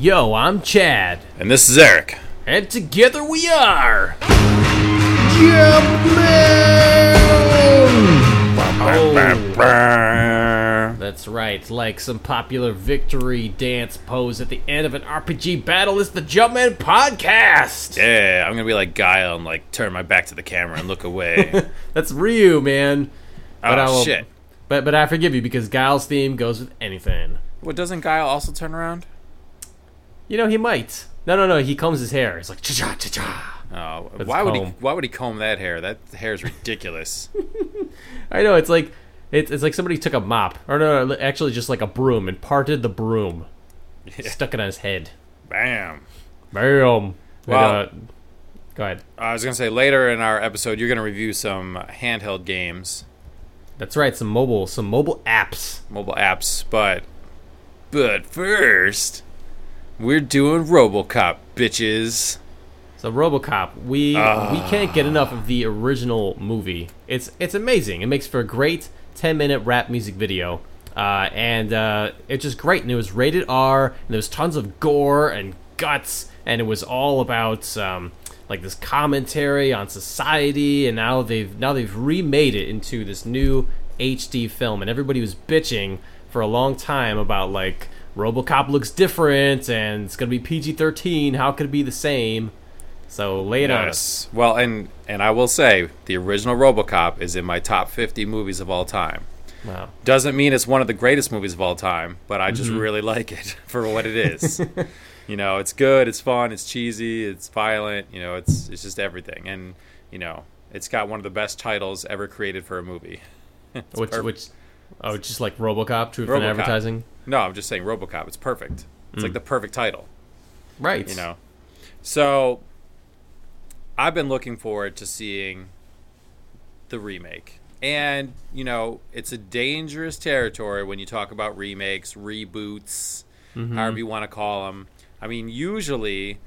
Yo, I'm Chad, And this is Eric. and together we are. Oh, that's right. Like some popular victory dance pose at the end of an RPG battle is the Jumpman Podcast. Yeah, I'm gonna be like Guile and like turn my back to the camera and look away. That's Ryu, man. oh I will- shit! But but I forgive you because Guile's theme goes with anything. Well, doesn't Guile also turn around? You know he might. No, no, no. He combs his hair. It's like cha cha cha cha. Oh, That's why would he? comb. Why would he comb that hair? That hair is ridiculous. I know it's like it's it's like somebody took a mop or no, no, actually just like a broom and parted the broom, stuck it on his head. Bam. Bam. Well- Uh, go ahead. I was gonna say later in our episode you're gonna review some handheld games, That's right. Some mobile, some mobile apps. mobile apps, but but first we're doing RoboCop, bitches. So RoboCop, we Ah. we can't get enough of the original movie. It's it's amazing. It makes for a great ten minute rap music video, uh, and uh, it's just great. And it was rated R, and there was tons of gore and guts, and it was all about um, like this commentary on society. And now they've now they've remade it into this new HD film, and everybody was bitching for a long time about like. RoboCop looks different, and it's gonna be PG-13. How could it be the same? So lay it on us. Yes. Well, and and I will say the original RoboCop is in my top 50 movies of all time. Wow. Doesn't mean it's one of the greatest movies of all time, but I just Mm-hmm. really like it for what it is. you know, it's good, it's fun, it's cheesy, it's violent. You know, it's it's just everything, and you know, it's got one of the best titles ever created for a movie. Which, perfect. which, oh, just like RoboCop, Truth RoboCop. Advertising. No, I'm just saying RoboCop. It's perfect. It's Mm. like the perfect title. Right. you know. So I've been looking forward to seeing the remake. And, you know, it's a dangerous territory when you talk about remakes, reboots, however you want to call them. I mean, usually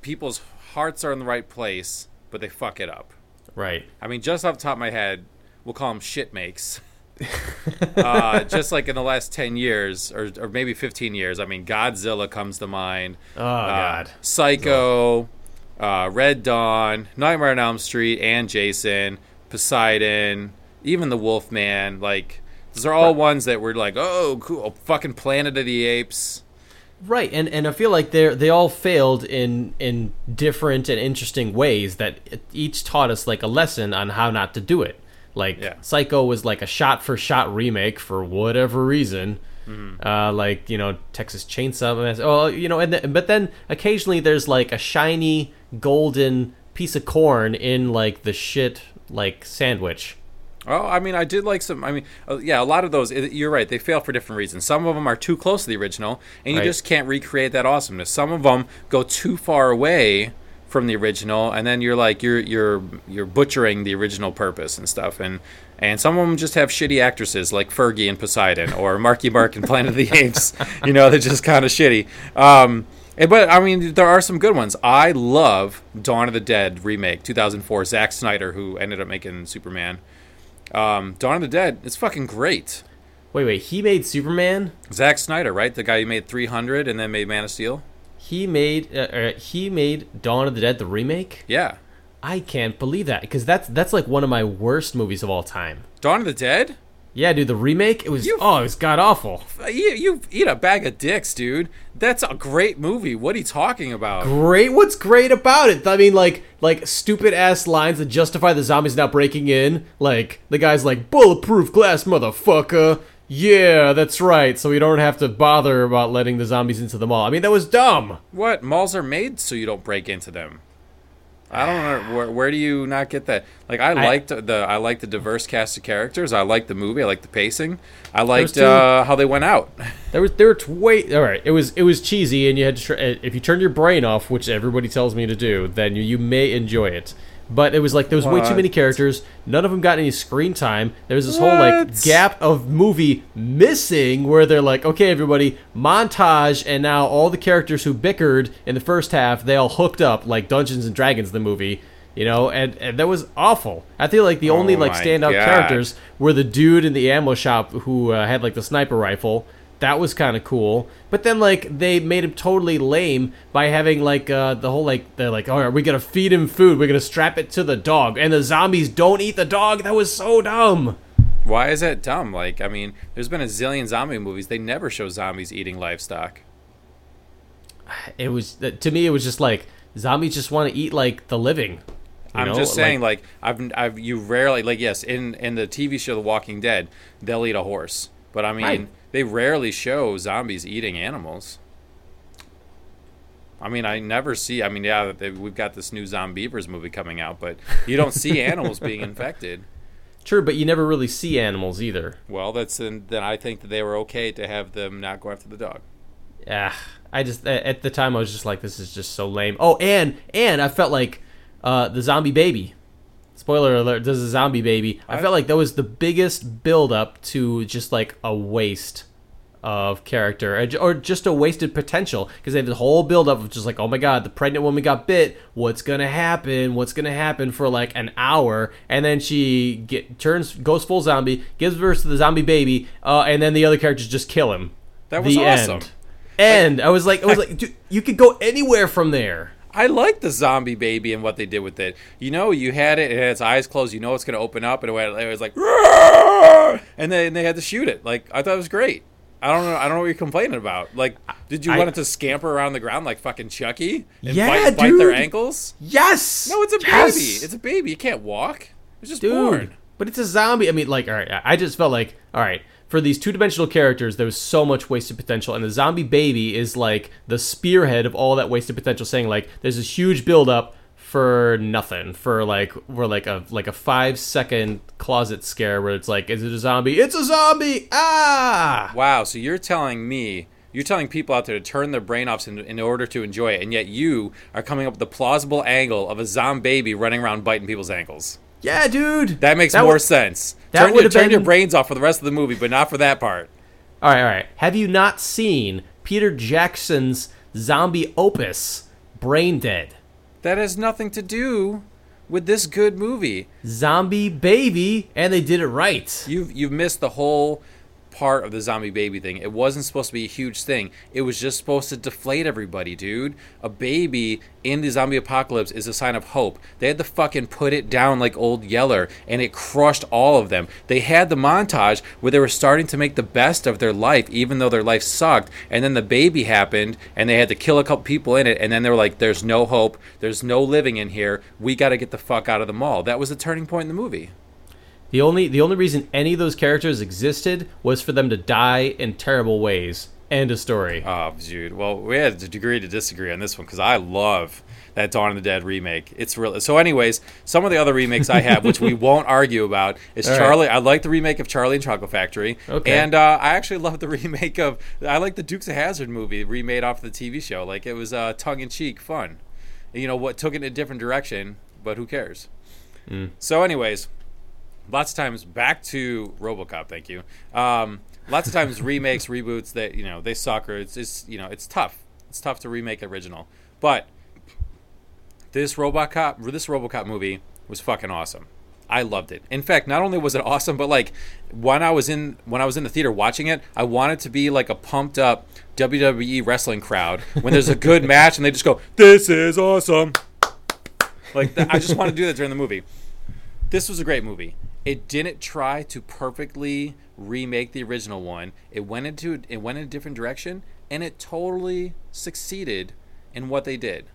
people's hearts are in the right place, but they fuck it up. Right. I mean, just off the top of my head, we'll call them shit makes. uh, just like in the last 10 years, or, or maybe 15 years, I mean, Godzilla comes to mind. Oh Uh, God. Psycho, uh, Red Dawn, Nightmare on Elm Street, and Jason, Poseidon, even the Wolfman. Like, those are all ones that were like, oh, cool, fucking Planet of the Apes. Right. And and I feel like they they all failed in in different and interesting ways that each taught us like a lesson on how not to do it. Like Yeah. Psycho was like a shot for shot remake for whatever reason. Mm-hmm. Uh, like you know Texas Chainsaw. Oh, you know, and th- but then occasionally there's like a shiny golden piece of corn in like the shit like sandwich. Oh, I mean, I did like some. I mean, uh, yeah, a lot of those. it- You're right; they fail for different reasons. Some of them are too close to the original, and you Right. just can't recreate that awesomeness. Some of them go too far away from the original, and then you're like you're you're you're butchering the original purpose and stuff. And and some of them just have shitty actresses like Fergie and Poseidon or Marky Mark and Planet of the Apes. You know, they're just kind of shitty. Um, but I mean, there are some good ones. I love Dawn of the Dead remake, 2004. Zack Snyder, who ended up making Superman. Um, Dawn of the Dead, it's fucking great. Wait, wait. He made Superman. Zack Snyder, right? The guy who made 300 and then made Man of Steel. He made uh, uh, he made Dawn of the Dead the remake. Yeah, I can't believe that because that's that's like one of my worst movies of all time. Dawn of the Dead. Yeah, dude, the remake it was You- oh it was god awful. You, you eat a bag of dicks, dude. That's a great movie. What are you talking about? Great, what's great about it? I mean, like like stupid ass lines that justify the zombies not breaking in. Like the guy's like bulletproof glass, motherfucker. Yeah, that's right. So we don't have to bother about letting the zombies into the mall. I mean, that was dumb. What malls are made so you don't break into them? I don't know where, where do you not get that? Like I, liked the I liked the diverse cast of characters. I liked the movie. I liked the pacing. I liked two- uh, how they went out. There was there were t- way all right. It was it was cheesy, and you had to if you turn your brain off, which everybody tells me to do, then you, you may enjoy it. But it was like there was way too many characters. None of them got any screen time. There was this whole like gap of movie missing where they're like, okay, everybody, montage, and now all the characters who bickered in the first half, they all hooked up like Dungeons and Dragons, the movie. You know, and, and that was awful. I feel like the only Oh like standout God. characters were the dude in the ammo shop who uh, had like the sniper rifle that was kind of cool. But then like they made him totally lame by having like uh, the whole like they're like, oh, are we gonna feed him food? We're gonna strap it to the dog, and the zombies don't eat the dog. That was so dumb. Why is that dumb? Like, I mean, there's been a zillion zombie movies. They never show zombies eating livestock. It was to me, it was just like zombies just want to eat like the living. you I'm know? just saying, like, I've, I've, you rarely, like, yes, in in the TV show The Walking Dead, they'll eat a horse, but I mean, Right. They rarely show zombies eating animals. I mean, I never see. I mean, yeah, they, we've got this new Zombeavers movie coming out, but you don't see animals being infected. True, but you never really see animals either. Well, that's then I think that they were okay to have them not go after the dog. Yeah, I just at the time I was just like, this is just so lame. Oh, and and I felt like uh, the zombie baby. Spoiler alert: There's a zombie baby. I, I- felt like that was the biggest build up to just like a waste of character or just a wasted potential because they have the whole build up of just like, oh my god, the pregnant woman got bit. What's gonna happen? What's gonna happen for like an hour? And then she get turns goes full zombie, gives birth to the zombie baby, uh, and then the other characters just kill him. That was the awesome. End. And I was like, I was like, dude, you could go anywhere from there. I like the zombie baby and what they did with it. You know, you had it, it had its eyes closed. You know it's going to open up, and it was like, "Roar!" and then they had to shoot it. Like I thought it was great. I don't know. I don't know what you're complaining about. Like, did you I- want it to scamper around the ground like fucking Chucky and Yeah, bite, bite their ankles? Yes. No, it's a Yes! baby. It's a baby. You can't walk. It's just dude. born. But it's a zombie. I mean, like, all right. I- I just felt like, all right, for these two dimensional characters, there was so much wasted potential, and the zombie baby is like the spearhead of all that wasted potential. Saying like, there's this huge build up for nothing, for like, we're like a like a five second closet scare where it's like, is it a zombie? It's a zombie. Ah. Wow. So you're telling me. You're telling people out there to turn their brain off in, in order to enjoy it, and yet you are coming up with the plausible angle of a zombie baby running around biting people's ankles. Yeah, dude. That makes That more would- sense. that turn your, turn your brains off for the rest of the movie, but not for that part. All right, all right. Have you not seen Peter Jackson's zombie opus, Brain Dead? That has nothing to do with this good movie. Zombie baby, and they did it right. You've you've missed the whole part of the zombie baby thing. It wasn't supposed to be a huge thing. It was just supposed to deflate everybody, dude. A baby in the zombie apocalypse is a sign of hope. They had to fucking put it down like old Yeller, and it crushed all of them. They had the montage where they were starting to make the best of their life, even though their life sucked. And then the baby happened, and they had to kill a couple people in it. And then they were like, "There's no hope. There's no living in here. We got to get the fuck out of the mall." That was the turning point in the movie. The only the only reason any of those characters existed was for them to die in terrible ways. End of story. Oh, dude. Well, we had a degree to disagree on this one because I love that Dawn of the Dead remake. It's really so. Anyways, some of the other remakes I have, which we won't argue about, is All right. Charlie. I like the remake of Charlie and Chocolate Factory, Okay. and uh, I actually love the remake of. I like the Dukes of Hazzard movie remade off the TV show. Like it was uh, tongue in cheek fun. You know what took it in a different direction, but who cares? Mm. So, anyways, lots of times back to RoboCop. Thank you. Um, lots of times remakes, reboots that you know they suck or it's, it's you know it's tough. It's tough to remake original. But this RoboCop, this RoboCop movie was fucking awesome. I loved it. In fact, not only was it awesome, but like when I was in when I was in the theater watching it, I wanted to be like a pumped up WWE wrestling crowd when there's a good match and they just go, "This is awesome." Like I just want to do that during the movie. This was a great movie. It didn't try to perfectly remake the original one. It went into it went in a different direction, and it totally succeeded in what they did.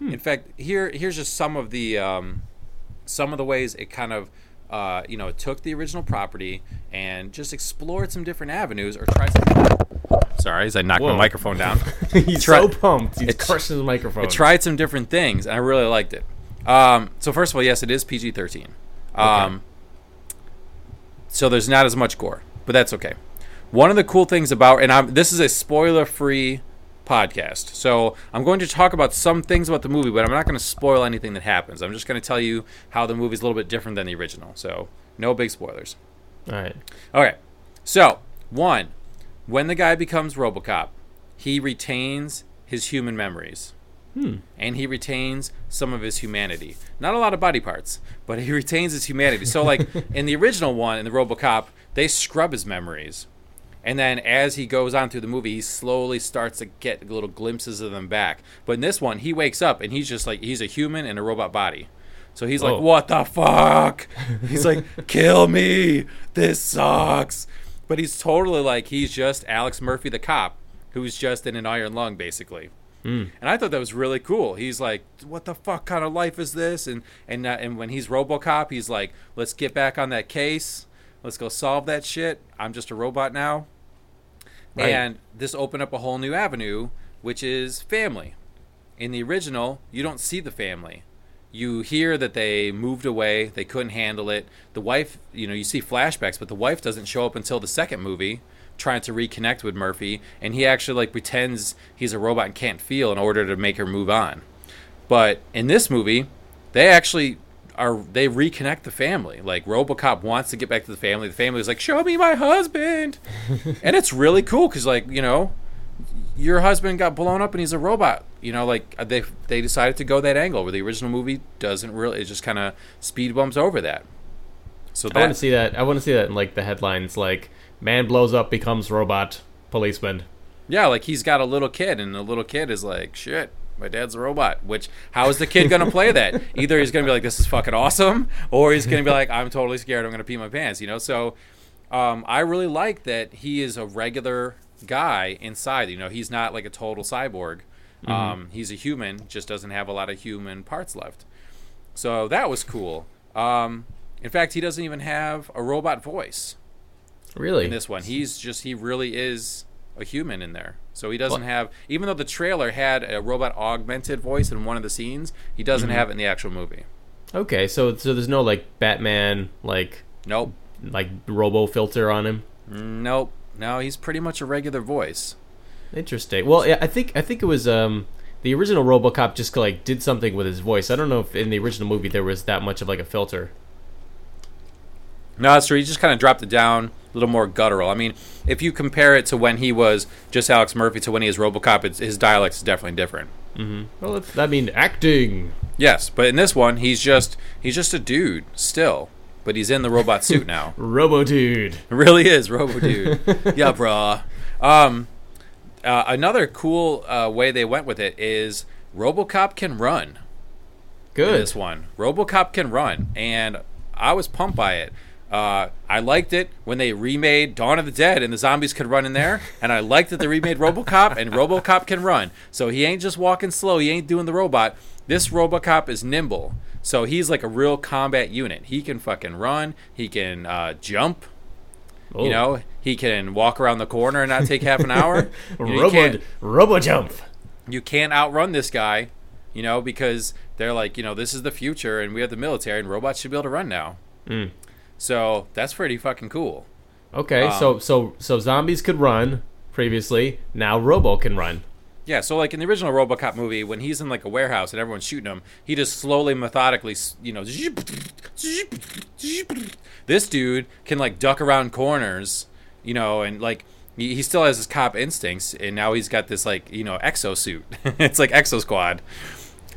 In fact, here here's just some of the um, some of the ways it kind of uh, you know took the original property and just explored some different avenues or tried. Some, sorry, as I knocked Whoa. my microphone down. He's try- so pumped. He's it- crushing his microphone. It tried some different things, and I really liked it. Um, so first of all, yes, it is PG thirteen. Um, so there's not as much gore, but that's okay. One of the cool things about, and I'm, this is a spoiler free podcast, so I'm going to talk about some things about the movie, but I'm not going to spoil anything that happens. I'm just going to tell you how the movie's a little bit different than the original. So no big spoilers. All right. Okay. So, one, when the guy becomes Robocop, he retains his human memories. Hmm. And he retains some of his humanity. Not a lot of body parts, but he retains his humanity. So, like in the original one, in the Robocop, they scrub his memories. And then as he goes on through the movie, he slowly starts to get little glimpses of them back. But in this one, he wakes up and he's just like he's a human in a robot body. So he's Whoa. like, oh. "What the fuck?" He's like, "Kill me! This sucks." But he's totally like he's just Alex Murphy, the cop, who's just in an iron lung, basically. And I thought that was really cool. He's like, "What the fuck kind of life is this?" And and uh, and when he's RoboCop, he's like, "Let's get back on that case. Let's go solve that shit. I'm just a robot now." Right. And this opened up a whole new avenue, which is family. In the original, you don't see the family. You hear that they moved away, they couldn't handle it. The wife, you know, you see flashbacks, but the wife doesn't show up until the second movie, trying to reconnect with Murphy, and he actually like pretends he's a robot and can't feel in order to make her move on. But in this movie, they actually are they reconnect the family. Like RoboCop wants to get back to the family. The family is like, "Show me my husband," and it's really cool because, like, you know, your husband got blown up and he's a robot. You know, like uh, they they decided to go that angle where the original movie doesn't really. It just kind of speed bumps over that. So I want to see that. I want to see that in like the headlines, like "Man blows up, becomes robot policeman." yeah, like he's got a little kid and the little kid is like, "Shit." My dad's a robot. Which how is the kid gonna play that? Either he's gonna be like, "This is fucking awesome," or he's gonna be like, "I'm totally scared. I'm gonna pee my pants." You know. So um, I really like that he is a regular guy inside. You know, he's not like a total cyborg. Um, he's a human, just doesn't have a lot of human parts left. So that was cool. Um, in fact, he doesn't even have a robot voice Really? in this one. He's just he really is a human in there. So he doesn't Well- have even though the trailer had a robot augmented voice in one of the scenes, he doesn't have it in the actual movie. Okay, so so there's no like Batman like Nope. like robo filter on him. Nope. No, he's pretty much a regular voice. Interesting. Well, yeah, I think I think it was um the original RoboCop just like did something with his voice. I don't know if in the original movie there was that much of like a filter. No, that's true. He just kind of dropped it down a little more guttural. I mean, if you compare it to when he was just Alex Murphy to when he is RoboCop, it's, his dialect is definitely different. Mm-hmm. Well, that's, I mean acting. Yes, but in this one, he's just he's just a dude still, but he's in the robot suit now. Robo dude. It really is Robo Dude. yeah, brah. Um, uh, another cool uh, way they went with it is RoboCop can run. Good. this one. RoboCop can run, and I was pumped by it. Uh, I liked it when they remade Dawn of the Dead and the zombies could run in there, and I liked that they remade RoboCop and RoboCop can run. So he ain't just walking slow. He ain't doing the robot. This RoboCop is nimble. So he's like a real combat unit. He can fucking run. He can uh, jump. Oh. You know, he can walk around the corner and not take half an hour. You, know, Robo jump. you can't outrun this guy, you know, because they're like, you know, this is the future and we have the military and robots should be able to run now. Mm. So that's pretty fucking cool. Okay, Um, so so so zombies could run previously. Now Robo can run. Yeah, so like in the original RoboCop movie, when he's in like a warehouse and everyone's shooting him, he just slowly, methodically, you know, this dude can like duck around corners, you know, and like he, still has his cop instincts, and now he's got this like you know exosuit. it's like Exo Squad.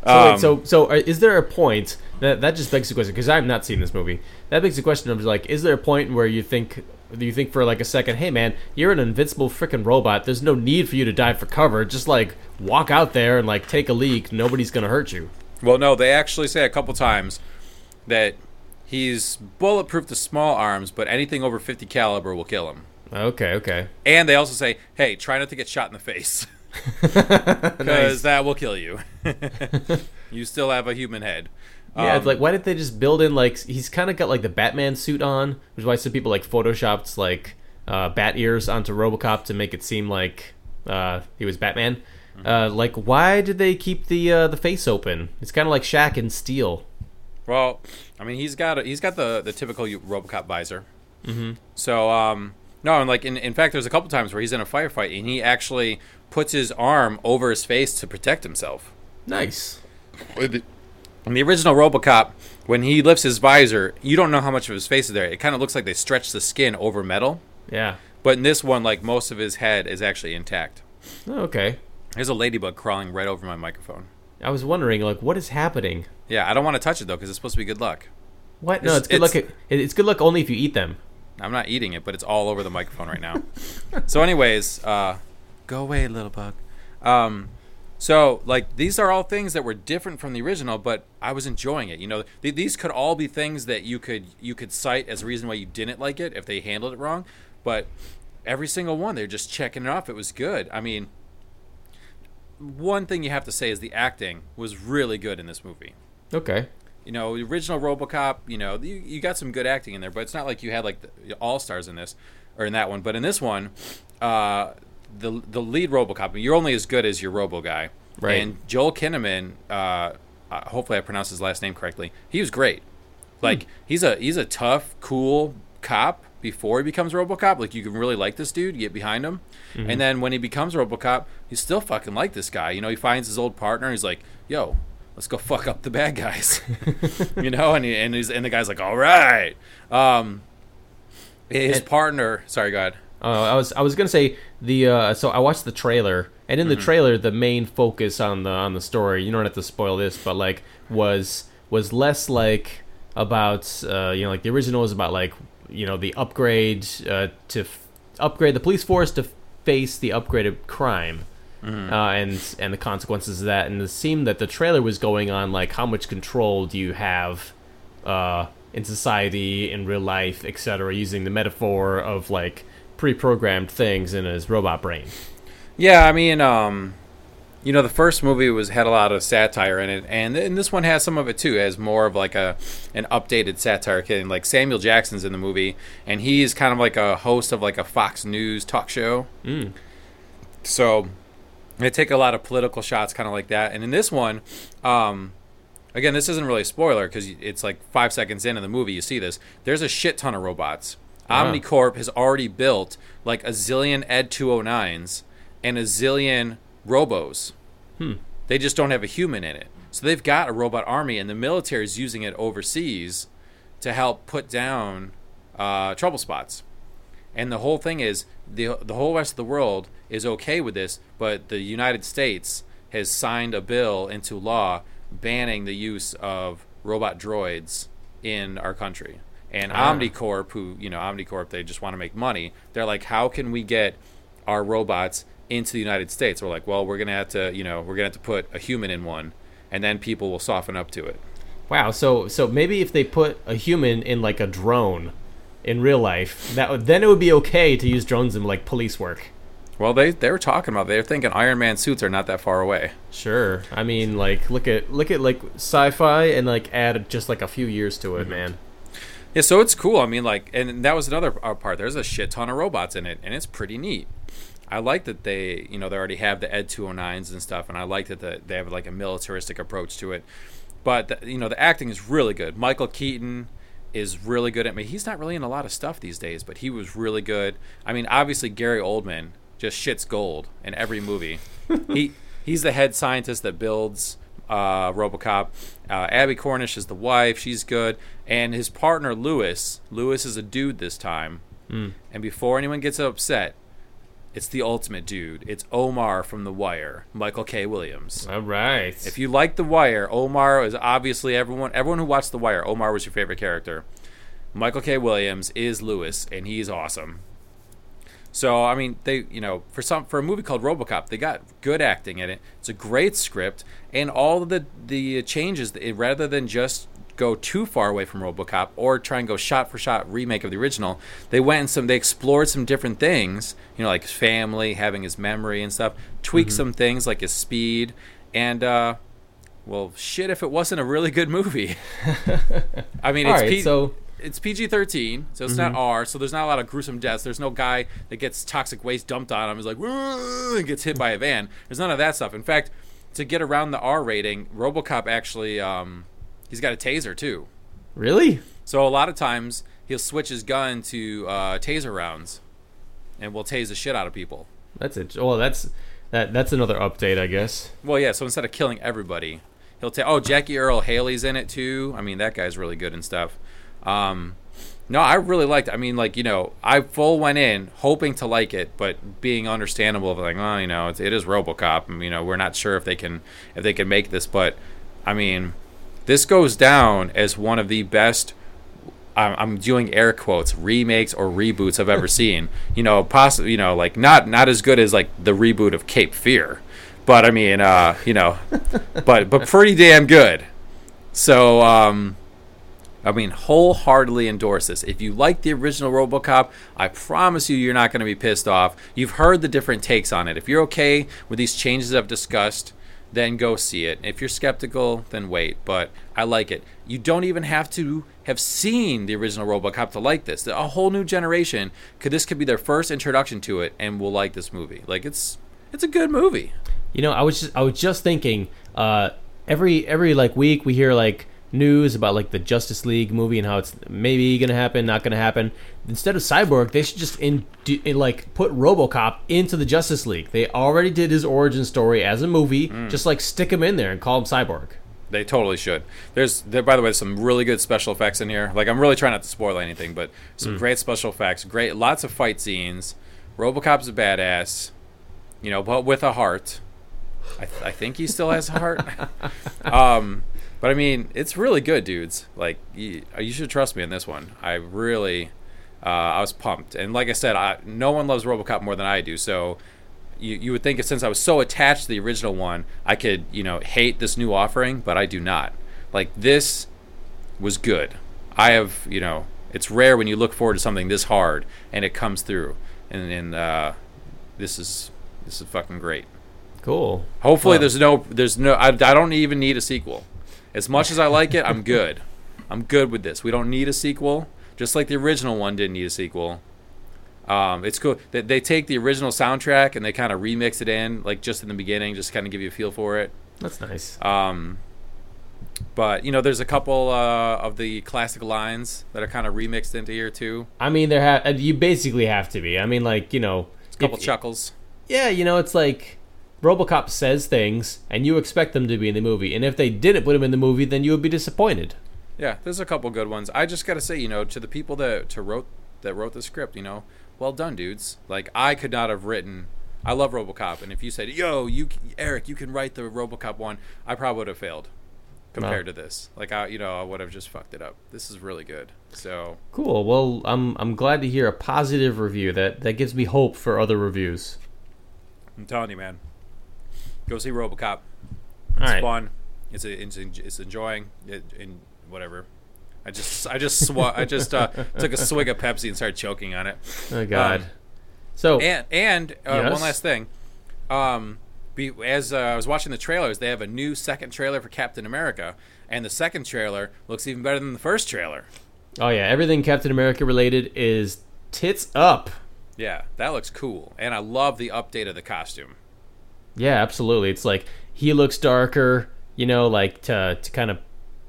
So, Um, wait, so, so uh, is there a point that that just begs the question? Because I've not seen this movie. That begs the question of like, is there a point where you think you think for like a second, hey man, you're an invincible freaking robot. There's no need for you to dive for cover. Just like walk out there and like take a leak. Nobody's gonna hurt you. Well, no, they actually say a couple times that he's bulletproof to small arms, but anything over 50 caliber will kill him. Okay, okay. And they also say, "Hey, try not to get shot in the face, because Nice. that will kill you. you still have a human head." Yeah, it's Um, like why didn't they just build in like he's kind of got like the Batman suit on, which is why some people like photoshopped like uh, bat ears onto RoboCop to make it seem like uh, he was Batman. Uh, like why did they keep the uh, the face open? It's kind of like Shaq and Steel. Well, I mean, he's got a, he's got the the typical RoboCop visor. Mm-hmm. So, um, no, and like in, in fact, there's a couple times where he's in a firefight and he actually puts his arm over his face to protect himself. Nice. In the original RoboCop, when he lifts his visor, you don't know how much of his face is there. It kind of looks like they stretch the skin over metal. Yeah. But in this one, like most of his head is actually intact. Oh, okay. There's a ladybug crawling right over my microphone. I was wondering like what is happening. Yeah, I don't want to touch it though because it's supposed to be good luck. What? No, It's- it's, good luck. It's good luck only if you eat them. I'm not eating it, but it's all over the microphone right now. so, anyways, uh, go away, little bug. Um, so, like, these are all things that were different from the original, but I was enjoying it. You know, th- these could all be things that you could you could cite as a reason why you didn't like it if they handled it wrong. But every single one, they're just checking it off. It was good. I mean, one thing you have to say is the acting was really good in this movie. Okay. You know, the original RoboCop. You know, you, you got some good acting in there, but it's not like you had like the all stars in this or in that one. But in this one, uh, the the lead RoboCop. You're only as good as your Robo guy. Right. And Joel Kinnaman. Uh, uh, hopefully, I pronounced his last name correctly. He was great. Like he's a he's a tough, cool cop before he becomes RoboCop. Like you can really like this dude, get behind him, and then when he becomes RoboCop, you still fucking like this guy. You know, he finds his old partner. And he's like, "Yo, let's go fuck up the bad guys," you know, and he, and he's and the guy's like, "All right." Um, his And- partner. Sorry, go ahead. Uh, I was I was gonna say the uh, so I watched the trailer and in the Mm-hmm. trailer the main focus on the on the story you don't have to spoil this but like was was less like about uh, you know like the original was about like you know the upgrade uh, to f- upgrade the police force to face the upgraded crime Mm-hmm. uh, and and the consequences of that and it seemed that the trailer was going on like how much control do you have uh, in society, in real life, etc., using the metaphor of like pre-programmed things in his robot brain. Yeah, I mean, um, you know, the first movie was had a lot of satire in it, and, and this one has some of it too. It has more of like a an updated satire kid. Like Samuel Jackson's in the movie, and he's kind of like a host of like a Fox News talk show. Mm. So they take a lot of political shots, kind of like that. And in this one, um, again, this isn't really a spoiler because it's like five seconds into the movie you see this. There's a shit ton of robots. Wow. Omnicorp has already built like a zillion Ed 209s and a zillion Robos. Hmm. They just don't have a human in it. So they've got a robot army, and the military is using it overseas to help put down uh, trouble spots. And the whole thing is the the whole rest of the world is okay with this, but the United States has signed a bill into law banning the use of robot droids in our country. And Ah. Omnicorp, who you know Omnicorp, they just want to make money. They're like, how can we get our robots into the United States? We're like, well, we're gonna have to, you know, we're gonna have to put a human in one, and then people will soften up to it. Wow. So so maybe if they put a human in like a drone in real life, that would, then it would be okay to use drones in like police work. Well, they they were talking about they're thinking Iron Man suits are not that far away. Sure. I mean, like look at look at like sci-fi and like add just like a few years to it, man. Yeah, so it's cool. I mean, like, and that was another uh, part. There's a shit ton of robots in it, and it's pretty neat. I like that they, you know, they already have the Ed 209s and stuff, and I like that the, they have like a militaristic approach to it. But the, you know, the acting is really good. Michael Keaton is really good at me. He's not really in a lot of stuff these days, but he was really good. I mean, obviously Gary Oldman just shits gold in every movie. he he's the head scientist that builds uh, RoboCop. Uh, Abbie Cornish is the wife; she's good, and his partner Lewis. Lewis is a dude this time, Mm. and before anyone gets upset, it's the ultimate dude. It's Omar from The Wire, Michael K. Williams. All right. If you like The Wire, Omar is obviously everyone. Everyone who watched The Wire, Omar was your favorite character. Michael K. Williams is Lewis, and he's awesome. So I mean, they you know for some for a movie called RoboCop, they got good acting in it. It's a great script, and all of the the changes it, rather than just go too far away from RoboCop or try and go shot for shot remake of the original, they went and some they explored some different things. You know, like his family, having his memory and stuff. Tweaked some things like his speed, and uh, well, shit, if it wasn't a really good movie. I mean, it's right. P- so it's PG thirteen, so it's not R. So there's not a lot of gruesome deaths. There's no guy that gets toxic waste dumped on him. He's like, and gets hit by a van. There's none of that stuff. In fact, to get around the R rating, RoboCop actually, um, he's got a taser too. really, So a lot of times he'll switch his gun to uh, taser rounds, and will tase the shit out of people. that's it. Well, that's that. That's another update, I guess. Well, yeah. So instead of killing everybody, he'll take. Oh, Jackie Earle Haley's in it too. I mean, that guy's really good and stuff. Um, no, I really liked. I mean, like you know, I full went in hoping to like it, but being understandable of like, oh, you know, it's, it is RoboCop, and you know, we're not sure if they can if they can make this, but I mean, this goes down as one of the best I'm, I'm doing air quotes remakes or reboots I've ever seen. You know, possibly you know like not not as good as like the reboot of Cape Fear, but I mean, uh, you know, but but pretty damn good. So um, I mean, wholeheartedly endorse this. If you like the original RoboCop, I promise you, you're not going to be pissed off. You've heard the different takes on it. If you're okay with these changes I've discussed, then go see it. If you're skeptical, then wait. But I like it. You don't even have to have seen the original RoboCop to like this. A whole new generation could this could be their first introduction to it and will like this movie. Like it's it's a good movie. You know, I was just I was just thinking. Uh, every every like week we hear like news about like the Justice League movie and how it's maybe gonna happen, not gonna happen. Instead of Cyborg, they should just in, in like put RoboCop into the Justice League. They already did his origin story as a movie. Mm. Just like stick him in there and call him Cyborg. They totally should. There's there by the way some really good special effects in here. Like I'm really trying not to spoil anything, but some great special effects, great lots of fight scenes. RoboCop's a badass, you know, but with a heart. I, th- I think he still has a heart. um, but I mean, it's really good, dudes. Like you, you should trust me in this one. I really, uh, I was pumped, and like I said, I, no one loves RoboCop more than I do. So you, you would think since I was so attached to the original one, I could, you know, hate this new offering, but I do not. Like this was good. I have, you know, it's rare when you look forward to something this hard and it comes through. And, and uh, this is this is fucking great. Cool. Hopefully, Well- there's no there's no I, I don't even need a sequel. As much as I like it, I'm good. I'm good with this. We don't need a sequel, just like the original one didn't need a sequel. Um, it's cool that they take the original soundtrack and they kind of remix it in, like just in the beginning, just kind of give you a feel for it. That's nice. Um, but you know, there's a couple uh, of the classic lines that are kind of remixed into here too. I mean, there have you basically have to be. I mean, like you know, A couple if- chuckles. Yeah, you know, it's like RoboCop says things, and you expect them to be in the movie, and if they didn't put him in the movie, then you would be disappointed. Yeah, there's a couple good ones. I just gotta say, you know, to the people that to wrote that wrote the script, you know, well done, dudes. Like I could not have written. I love RoboCop, and if you said, "Yo, you Eric, you can write the RoboCop one," I probably would have failed compared to this. Like I, you know, I would have just fucked it up. This is really good. So Cool. Well, I'm I'm glad to hear a positive review. That that gives me hope for other reviews. I'm telling you, man, go see RoboCop. All It's right. fun. It's a, it's, it's enjoying it in whatever. I just I just swa- I just uh, took a swig of Pepsi and started choking on it. Oh God. Um, so And and uh, Yes? one last thing, um, be, as uh, I was watching the trailers, they have a new second trailer for Captain America, and the second trailer looks even better than the first trailer. oh yeah, everything Captain America related is tits up. Yeah, that looks cool, and I love the update of the costume. Yeah, absolutely. It's like he looks darker, you know, like to to kind of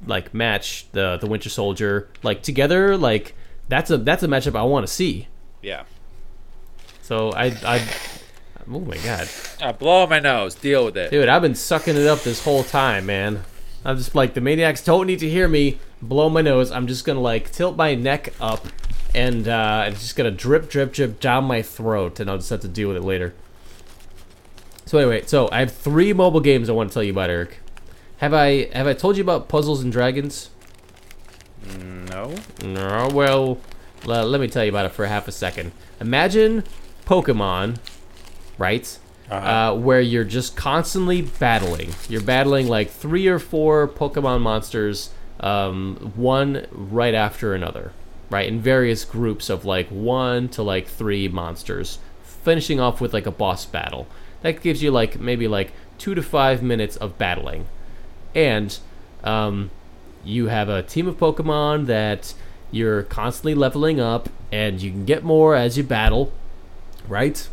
like match the the Winter Soldier like together. Like that's a that's a matchup I want to see. Yeah, So I I oh my god, uh, blow my nose. Deal with it. dude, I've been sucking it up this whole time, man. I'm just like the maniacs don't need to hear me blow my nose. I'm just gonna like tilt my neck up, and uh, it's just gonna drip, drip, drip down my throat, and I'll just have to deal with it later. So anyway, so I have three mobile games I want to tell you about, Eric. Have I have I told you about Puzzles and Dragons? No. No. Well, le- let me tell you about it for half a second. Imagine Pokemon, right? uh, where you're just constantly battling. You're battling like three or four Pokemon monsters, um, one right after another, right? In various groups of like one to like three monsters, finishing off with like a boss battle. That gives you like maybe like two to five minutes of battling. And um, you have a team of Pokemon that you're constantly leveling up, and you can get more as you battle, right?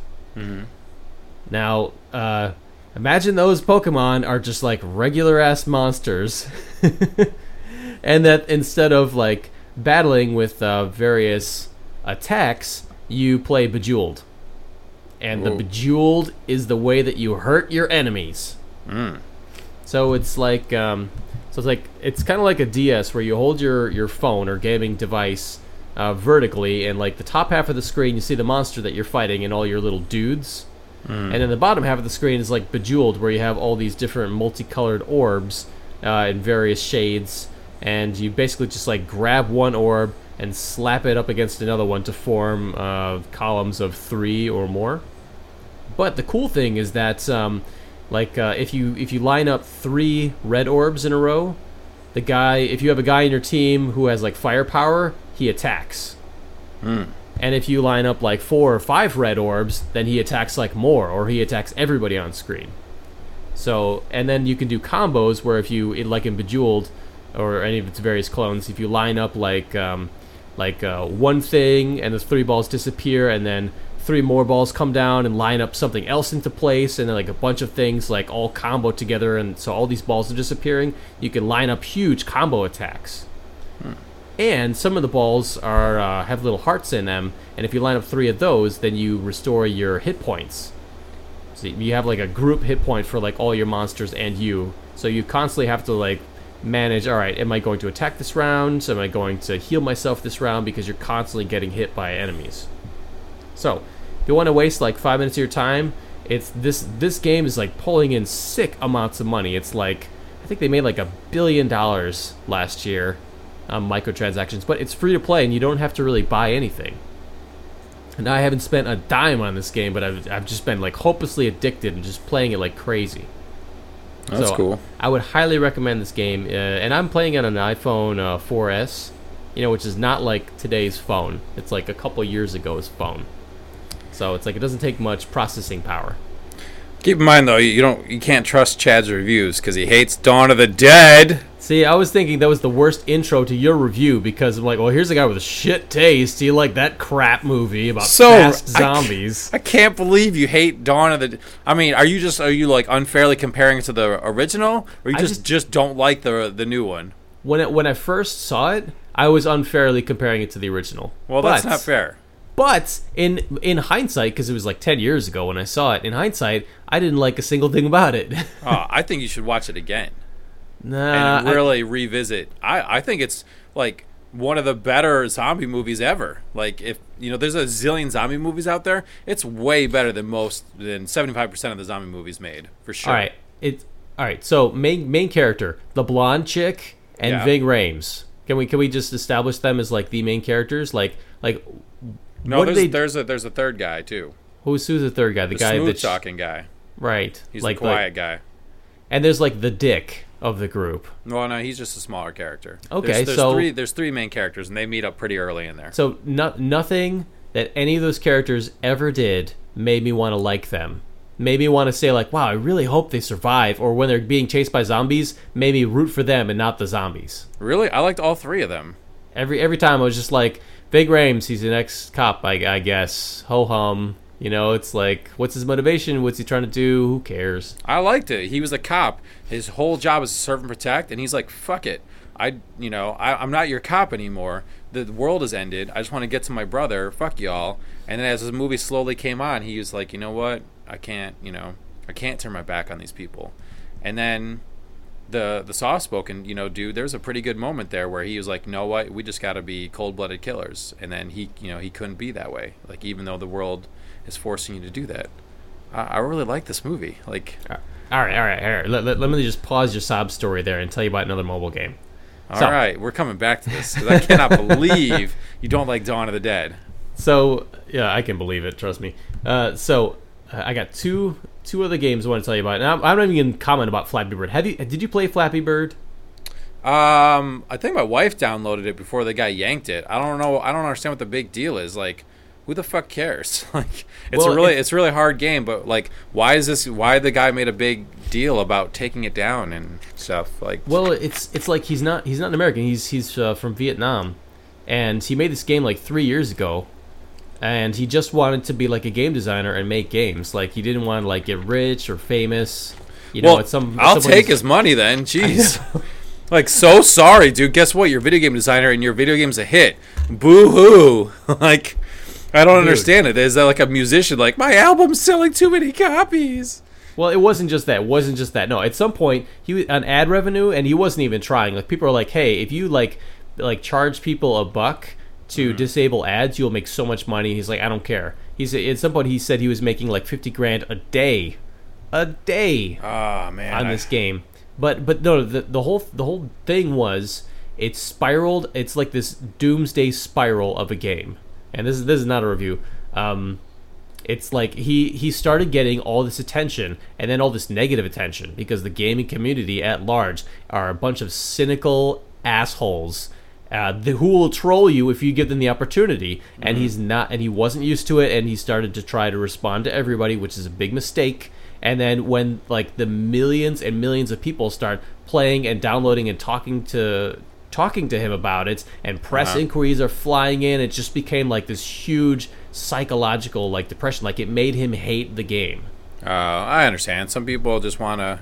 Now, uh, imagine those Pokemon are just like regular ass monsters, and that instead of like battling with uh, various attacks, you play Bejeweled. And the Bejeweled is the way that you hurt your enemies. Mm. So it's like, um, so it's like it's kind of like a DS where you hold your your phone or gaming device uh, vertically, and like the top half of the screen, you see the monster that you're fighting and all your little dudes. And then the bottom half of the screen is like Bejeweled, where you have all these different multicolored orbs uh, in various shades, and you basically just like grab one orb, and slap it up against another one to form uh, columns of three or more. But the cool thing is that, um, like, uh, if you if you line up three red orbs in a row, the guy if you have a guy in your team who has like firepower, he attacks. And if you line up like four or five red orbs, then he attacks like more, or he attacks everybody on screen. So, and then you can do combos where if you, like in Bejeweled, or any of its various clones, if you line up like, um, like uh, one thing and the three balls disappear, and then three more balls come down and line up something else into place, and then like a bunch of things like all combo together, and so all these balls are disappearing. You can line up huge combo attacks. And some of the balls are uh, have little hearts in them and if you line up three of those then you restore your hit points. So you have like a group hit point for like all your monsters and you. So you constantly have to like manage all right am i going to attack this round? Am i going to heal myself this round? Because you're constantly getting hit by enemies. So you want to waste like five minutes of your time it's this this game is like pulling in sick amounts of money it's like i think they made like a billion dollars last year um, microtransactions, but it's free to play and you don't have to really buy anything. And I haven't spent a dime on this game, but I've, I've just been like hopelessly addicted and just playing it like crazy. That's So, cool. I would highly recommend this game, uh, and I'm playing it on an iPhone uh, 4S, you know, which is not like today's phone. It's like a couple years ago's phone. So it's like it doesn't take much processing power. Keep in mind though, you don't, you can't trust Chad's reviews because he hates Dawn of the Dead. See, I was thinking that was the worst intro to your review because I'm like, well, here's a guy with a shit taste. He like that crap movie about So, fast zombies. I can't believe you hate Dawn of the. I mean, are you just are you like unfairly comparing it to the original, or you just just- just don't like the the new one? when it, when I first saw it, I was unfairly comparing it to the original. Well, that's not fair. But in in hindsight, because it was like ten years ago when I saw it, in hindsight, I didn't like a single thing about it. Oh, I think you should watch it again nah, and I- really revisit. I I think it's like one of the better zombie movies ever. Like if you know, there's a zillion zombie movies out there. It's way better than most than seventy five percent of the zombie movies made for sure. all right, it all right. So main main character, the blonde chick, and Yeah. Ving Rhames. Can we can we just establish them as like the main characters? Like like No, what there's they? there's a there's a third guy too. who's who's the third guy? The, The guy smooth that's talking guy. right. He's like the quiet guy. and there's like the dick of the group. Well, no, he's just a smaller character. Okay, there's, there's so- three there's three main characters, and they meet up pretty early in there. So no, nothing that any of those characters ever did made me want to like them. Made me want to say like, "Wow, I really hope they survive." Or when they're being chased by zombies, made me root for them and not the zombies. Really, I liked all three of them. Every every time I was just like, "Ving Rhames, he's an ex cop, I, I guess." Ho hum. You know, it's like, what's his motivation? What's he trying to do? Who cares? I liked it. He was a cop. His whole job is to serve and protect, and he's like, "Fuck it, I, you know, I, I'm not your cop anymore. The world has ended. I just want to get to my brother. Fuck y'all." And then as the movie slowly came on, he was like, "You know what? I can't, you know, I can't turn my back on these people." And then the the soft spoken, you know, dude, there's a pretty good moment there where he was like, "No, what? We just got to be cold blooded killers." And then he, you know, he couldn't be that way. Like even though the world is forcing you to do that. I, I really like this movie. Like, All right, all right, all right. Let, let, let me just pause your sob story there and tell you about another mobile game. all So- right, we're coming back to this because I cannot believe you don't like Dawn of the Dead. So yeah, I can believe it. Trust me. Uh, so uh, I got two two other games I want to tell you about. Now, I'm, not even going to comment about Flappy Bird. Have you? Did you play Flappy Bird? Um, I think my wife downloaded it before the guy yanked it. I don't know. I don't understand what the big deal is. Like, who the fuck cares? like, it's Well, a really, it's a really hard game. But like, why is this? Why the guy made a big deal about taking it down and stuff? Like, Well, it's it's like he's not he's not an American. He's he's uh, from Vietnam, and he made this game like three years ago, and he just wanted to be like a game designer and make games. Like he didn't want to like get rich or famous. You know, well, at some. at I'll take his money then. Jeez. Like, so sorry, dude. Guess what? You're a video game designer and your video game's a hit. Boo hoo. like, I don't Dude. understand it. Is that like a musician? Like, my album's selling too many copies. Well, it wasn't just that. It wasn't just that. No, at some point he was on ad revenue, and he wasn't even trying. Like people are like, "Hey, if you like like charge people a buck to disable ads, you'll make so much money." He's like, "I don't care." He's at some point he said he was making like fifty grand a day, a day Oh, man. on I- this game. But but no, the the whole the whole thing was it spiraled. It's like this doomsday spiral of a game. And this is this is not a review. Um, it's like he he started getting all this attention and then all this negative attention because the gaming community at large are a bunch of cynical assholes uh, the, who will troll you if you give them the opportunity and he's not and he wasn't used to it and he started to try to respond to everybody which is a big mistake and then when like the millions and millions of people start playing and downloading and talking to talking to him about it and press Uh-huh. inquiries are flying in it just became like this huge psychological like depression like it made him hate the game Uh, I understand. Some people just want to,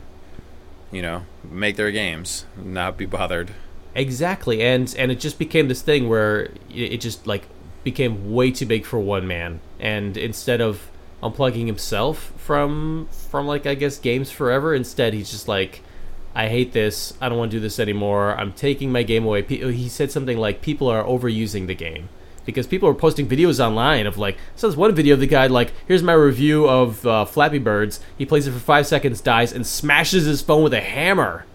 you know, make their games, not be bothered. Exactly and and it just became this thing where it just like became way too big for one man. And instead of unplugging himself from from like i guess games forever instead he's just like i hate this. I don't want to do this anymore. I'm taking my game away. He said something like people are overusing the game. Because people are posting videos online of like so there's one video of the guy like here's my review of uh, flappy birds. He plays it for five seconds dies and smashes his phone with a hammer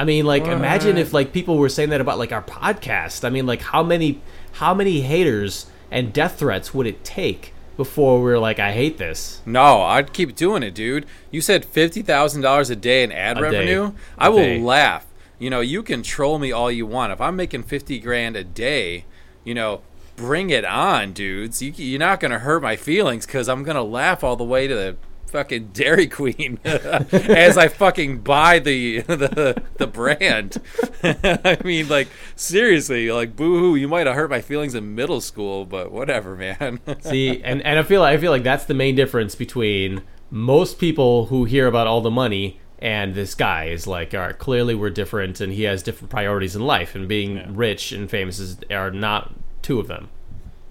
I mean, like, imagine if like people were saying that about like our podcast. I mean, like, how many how many haters and death threats would it take before we are like, I hate this? No, I'd keep doing it, dude. You said fifty thousand dollars a day in ad A day. revenue. I A will day. laugh. You know, you can troll me all you want. If I'm making fifty grand a day, you know, bring it on, dudes. You, you're not gonna hurt my feelings because I'm gonna laugh all the way to the fucking Dairy Queen as I fucking buy the the the brand. I mean, like seriously, like boo-hoo. You might have hurt my feelings in middle school, but whatever, man. See, and and I feel I feel like that's the main difference between most people who hear about all the money and this guy is like, all right, clearly we're different, and he has different priorities in life, and being rich and famous is are not two of them.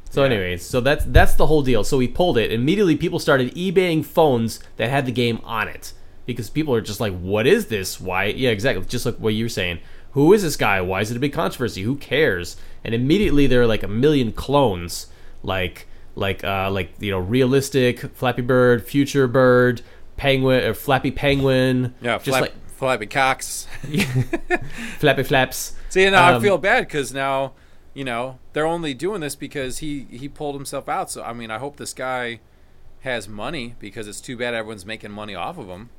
So, Yeah. anyways, so that's that's the whole deal. So we pulled it. Immediately, people started eBaying phones that had the game on it because people are just like, "What is this? Why?" Yeah, exactly. Just like what you were saying. Who is this guy? Why is it a big controversy? Who cares? And immediately there are like a million clones, like like uh like you know, realistic Flappy Bird, Future Bird, Penguin, or Flappy Penguin. yeah, just flap, like flappy cocks. Flappy Flaps. See, now I Um, feel bad because now, you know, they're only doing this because he he pulled himself out. So I mean, I hope this guy has money because it's too bad everyone's making money off of him.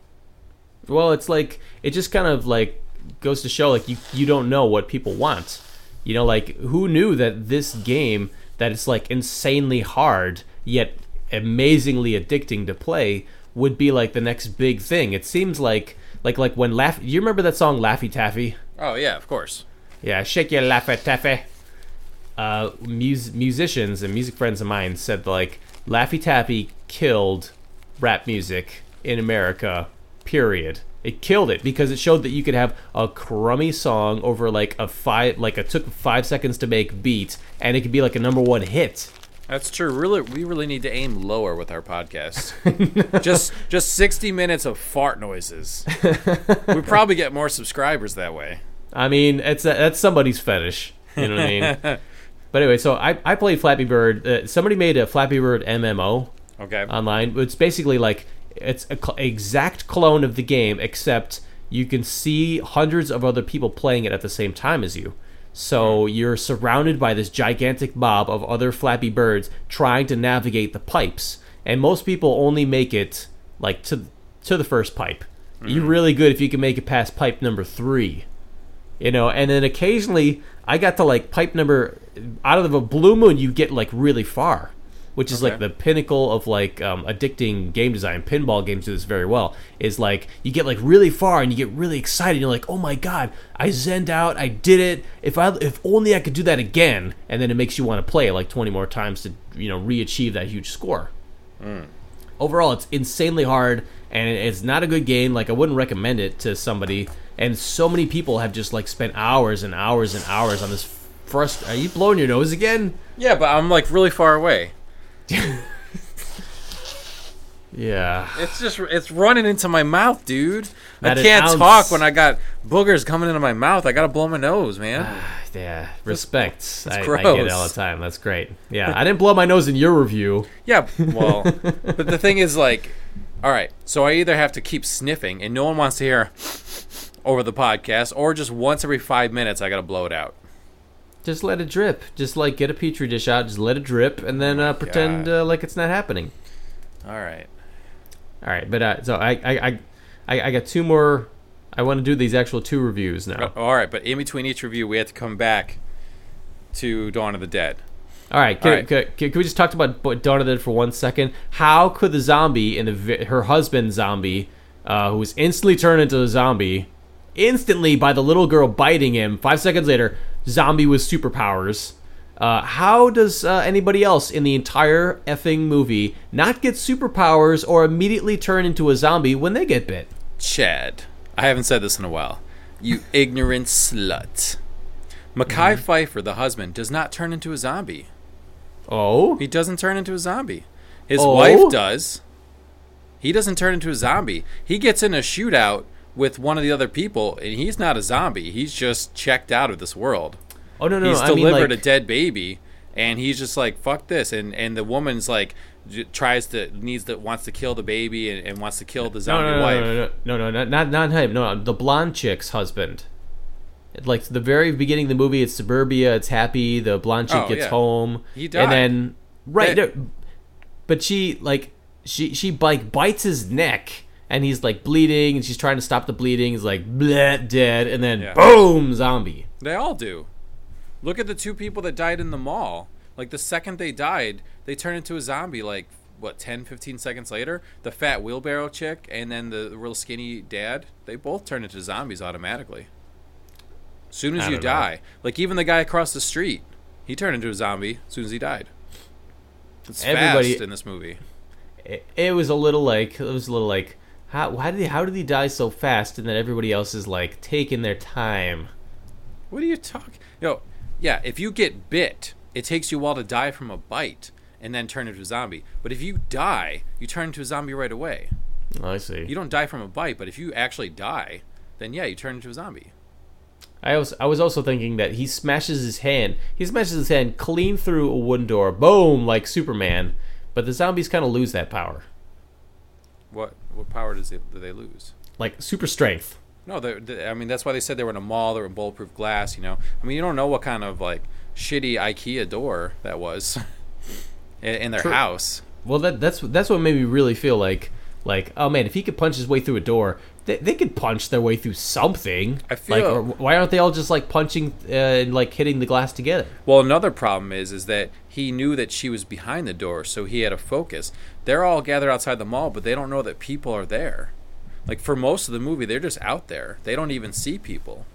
Well, it's like it just kind of like goes to show like you you don't know what people want. You know, like who knew that this game that it's like insanely hard yet amazingly addicting to play would be like the next big thing. It seems like like like when laugh. You remember that song Laffy Taffy? Oh yeah, of course. Yeah, shake your Laffy Taffy. Uh, mus- musicians and music friends of mine said like Laffy Taffy killed rap music in America. Period. It killed it because it showed that you could have a crummy song over like a five, like it took five seconds to make beat, and it could be like a number one hit. That's true. Really, we really need to aim lower with our podcast. just just sixty minutes of fart noises. we probably get more subscribers that way. I mean, it's a, that's somebody's fetish. You know what I mean? But anyway, so I, I played Flappy Bird. Uh, somebody made a Flappy Bird MMO Okay. online. It's basically like it's a cl- exact clone of the game, except you can see hundreds of other people playing it at the same time as you. So you're surrounded by this gigantic mob of other Flappy Birds trying to navigate the pipes, and most people only make it like to to the first pipe. You're really good if you can make it past pipe number three you know and then occasionally i got to like pipe number out of a blue moon you get like really far which is like the pinnacle of like um, addicting game design. Pinball games do this very well. Is like you get like really far and you get really excited you're like oh my god i zenned out i did it. If i if only i could do that again and then it makes you want to play like 20 more times to you know re-achieve that huge score. Mm. overall it's insanely hard and it's not a good game. Like i wouldn't recommend it to somebody and so many people have just like spent hours and hours and hours on this frust are you blowing your nose again yeah, but I'm like really far away. yeah It's just it's running into my mouth, dude. Not I can't talk when I got boogers coming into my mouth. I gotta blow my nose, man. yeah respect I, I get it gross. all the time that's great yeah i didn't blow my nose in your review yeah, well, but the thing is, like, all right, so I either have to keep sniffing, and no one wants to hear, over the podcast, or just once every five minutes, I gotta blow it out. Just let it drip. Just like get a petri dish out, just let it drip, and then uh, pretend uh, like it's not happening. All right. All right, but uh, so I, I, I, I, got two more. I want to do these actual two reviews now. All right, but in between each review, we have to come back to Dawn of the Dead. All right, can, All right. Can, can, can we just talk about Dawn of the Dead for one second? How could the zombie and the her husband zombie, uh, who was instantly turned into a zombie, instantly by the little girl biting him? Five seconds later, zombie with superpowers. Uh, how does uh, anybody else in the entire effing movie not get superpowers or immediately turn into a zombie when they get bit? Chad, I haven't said this in a while. You ignorant slut. Mekhi Phifer, the husband, does not turn into a zombie. Oh, He doesn't turn into a zombie. His Oh? wife does. He doesn't turn into a zombie. He gets in a shootout with one of the other people, and he's not a zombie. He's just checked out of this world. oh no, no, he's I mean delivered like, a dead baby, and he's just like fuck this. And and the woman's like j- tries to needs to wants to kill the baby and, and wants to kill the zombie no, no, wife. no, no, no, no, no, not not him. No, the blonde chick's husband. Like the very beginning of the movie, it's suburbia. It's happy. The blonde chick Oh, gets yeah. home, He died. and then right, That- no, but she like she she like bites his neck, and he's like bleeding, and she's trying to stop the bleeding. He's like bleh, dead, and then Yeah. boom, zombie. They all do. Look at the two people that died in the mall. Like the second they died, they turned into a zombie like what 10 15 seconds later the fat wheelbarrow chick and then the real skinny dad they both turn into zombies automatically as soon as you know. die like even the guy across the street he turned into a zombie as soon as he died it's Everybody- fast in this movie It, it was a little like it was a little like how why did he how did he die so fast, and then everybody else is like taking their time. What are you talking? Yo, yeah, if you get bit, it takes you a while to die from a bite and then turn into a zombie. But if you die, you turn into a zombie right away. Oh, I see. You don't die from a bite, but if you actually die, then yeah, you turn into a zombie. I was I was also thinking that he smashes his hand. He smashes his hand clean through a wooden door, boom, like Superman. But the zombies kind of lose that power, What what power does it, do they lose? like super strength. No, they they- I mean that's why they said they were in a mall. They were in bulletproof glass. You know, I mean you don't know what kind of like shitty IKEA door that was in, in their True. house. Well, that that's that's what made me really feel like like oh man, if he could punch his way through a door, they, they could punch their way through something. I feel- like or why aren't they all just like punching uh, and like hitting the glass together? Well, another problem is is that he knew that she was behind the door, so he had a focus. They're all gathered outside the mall, but they don't know that people are there. Like for most of the movie, they're just out there. They don't even see people.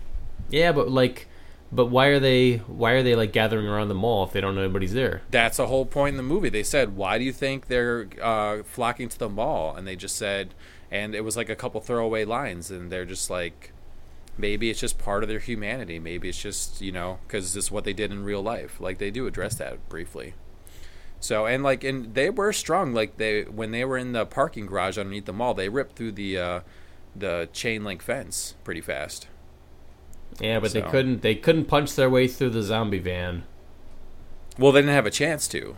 Yeah, but like, but why are they why are they like gathering around the mall if they don't know anybody's there? That's a whole point in the movie. They said, "Why do you think they're uh, flocking to the mall?" And they just said, and it was like a couple throwaway lines, and they're just like, maybe it's just part of their humanity. Maybe it's just you know because this is what they did in real life. Like they do address that briefly. So and like and they were strong. Like they when they were in the parking garage underneath the mall, they ripped through the uh, the chain link fence pretty fast. Yeah, but they couldn't they couldn't punch their way through the zombie van. Well, they didn't have a chance to,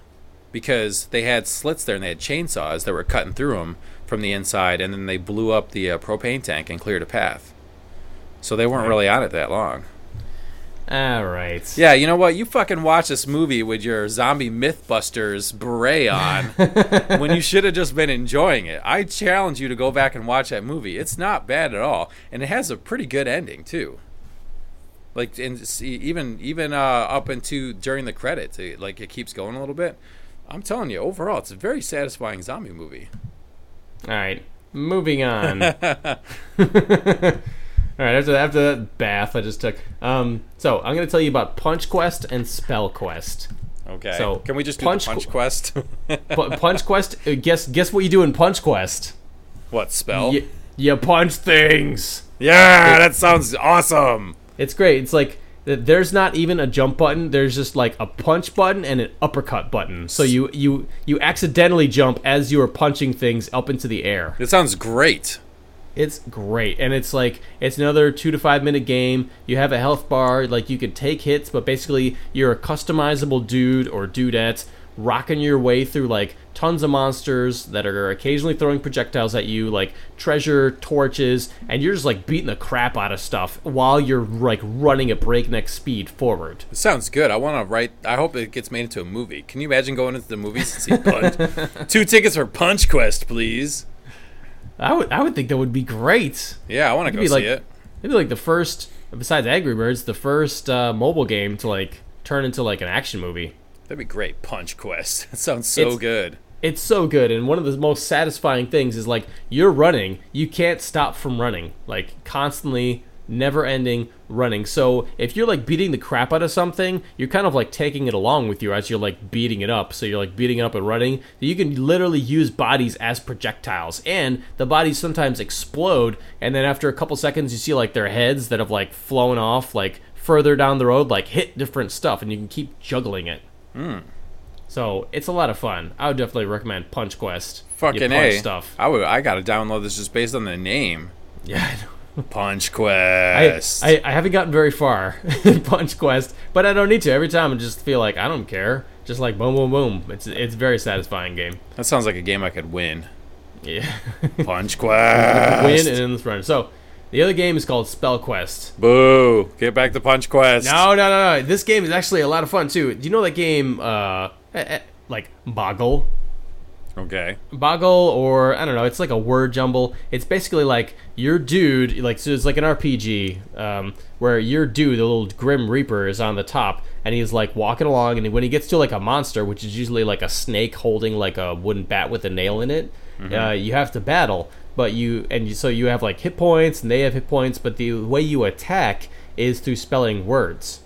because they had slits there and they had chainsaws that were cutting through them from the inside, and then they blew up the uh, propane tank and cleared a path. So they weren't really on it that long. All right. Yeah, you know what? You fucking watch this movie with your zombie MythBusters beret on when you should have just been enjoying it. I challenge you to go back and watch that movie. It's not bad at all, and it has a pretty good ending too. Like, and see, even even uh, up into during the credits, it, like it keeps going a little bit. I'm telling you, overall, it's a very satisfying zombie movie. All right. Moving on. All right. After after that bath I just took. Um. So I'm gonna tell you about Punch Quest and Spell Quest. Okay. So, can we just do Punch the Punch Qu- Quest? Pu- Punch Quest. uh, Guess guess what you do in Punch Quest. what spell? You, you punch things. yeah, that sounds awesome. It's great. It's like there's not even a jump button. There's just like a punch button and an uppercut button. So you you you accidentally jump as you are punching things up into the air. It sounds great. It's great, and it's like it's another two to five minute game. You have a health bar, like you can take hits, but basically you're a customizable dude or dudette rocking your way through like tons of monsters that are occasionally throwing projectiles at you, like treasure, torches, and you're just like beating the crap out of stuff while you're like running at breakneck speed forward. It sounds good. I want to write. I hope it gets made into a movie. Can you imagine going into the movies and see Punch? Two tickets for Punch Quest, please. I would I would think that would be great. Yeah, I want to go be see like- it. Maybe like the first, besides Angry Birds, the first uh, mobile game to like turn into like an action movie. That'd be great. Punch Quest. That sounds so It's- good. It's so good, and one of the most satisfying things is like you're running, you can't stop from running, like constantly, never ending running. So if you're like beating the crap out of something, you're kind of like taking it along with you as you're like beating it up. So you're like beating it up and running. You can literally use bodies as projectiles, and the bodies sometimes explode, and then after a couple seconds, you see like their heads that have like flown off, like further down the road, like hit different stuff, and you can keep juggling it. So it's a lot of fun. I would definitely recommend Punch Quest. Fucking punch a. stuff. I would. I gotta download this just based on the name. Yeah, I know. Punch Quest. I, I haven't gotten very far in Punch Quest, but I don't need to. Every time I just feel like I don't care. Just like boom, boom, boom. It's it's a very satisfying game. that sounds like a game I could win. Yeah, Punch Quest. win and endless run. So the other game is called Spell Quest. Boo! Get back to Punch Quest. No, no, no, no. This game is actually a lot of fun too. Do you know that game? Uh, eh, eh, like Boggle. Okay. Boggle or I don't know, it's like a word jumble. It's basically like your dude, like so it's like an RPG um, where your dude, the little Grim Reaper, is on the top, and he's like walking along, and when he gets to like a monster, which is usually like a snake holding like a wooden bat with a nail in it, uh, you have to battle. But you and you, so you have like hit points, and they have hit points, but the way you attack is through spelling words.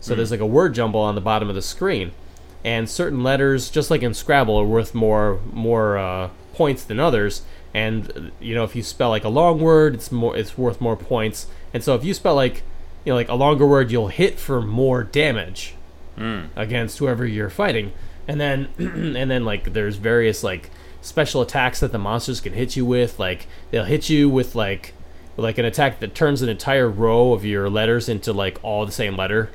So there's like a word jumble on the bottom of the screen and certain letters, just like in Scrabble, are worth more more uh, points than others. And you know, if you spell like a long word, it's more it's worth more points. And so if you spell like you know like a longer word, you'll hit for more damage against whoever you're fighting. And then and then like there's various like special attacks that the monsters can hit you with. Like they'll hit you with like like an attack that turns an entire row of your letters into like all the same letter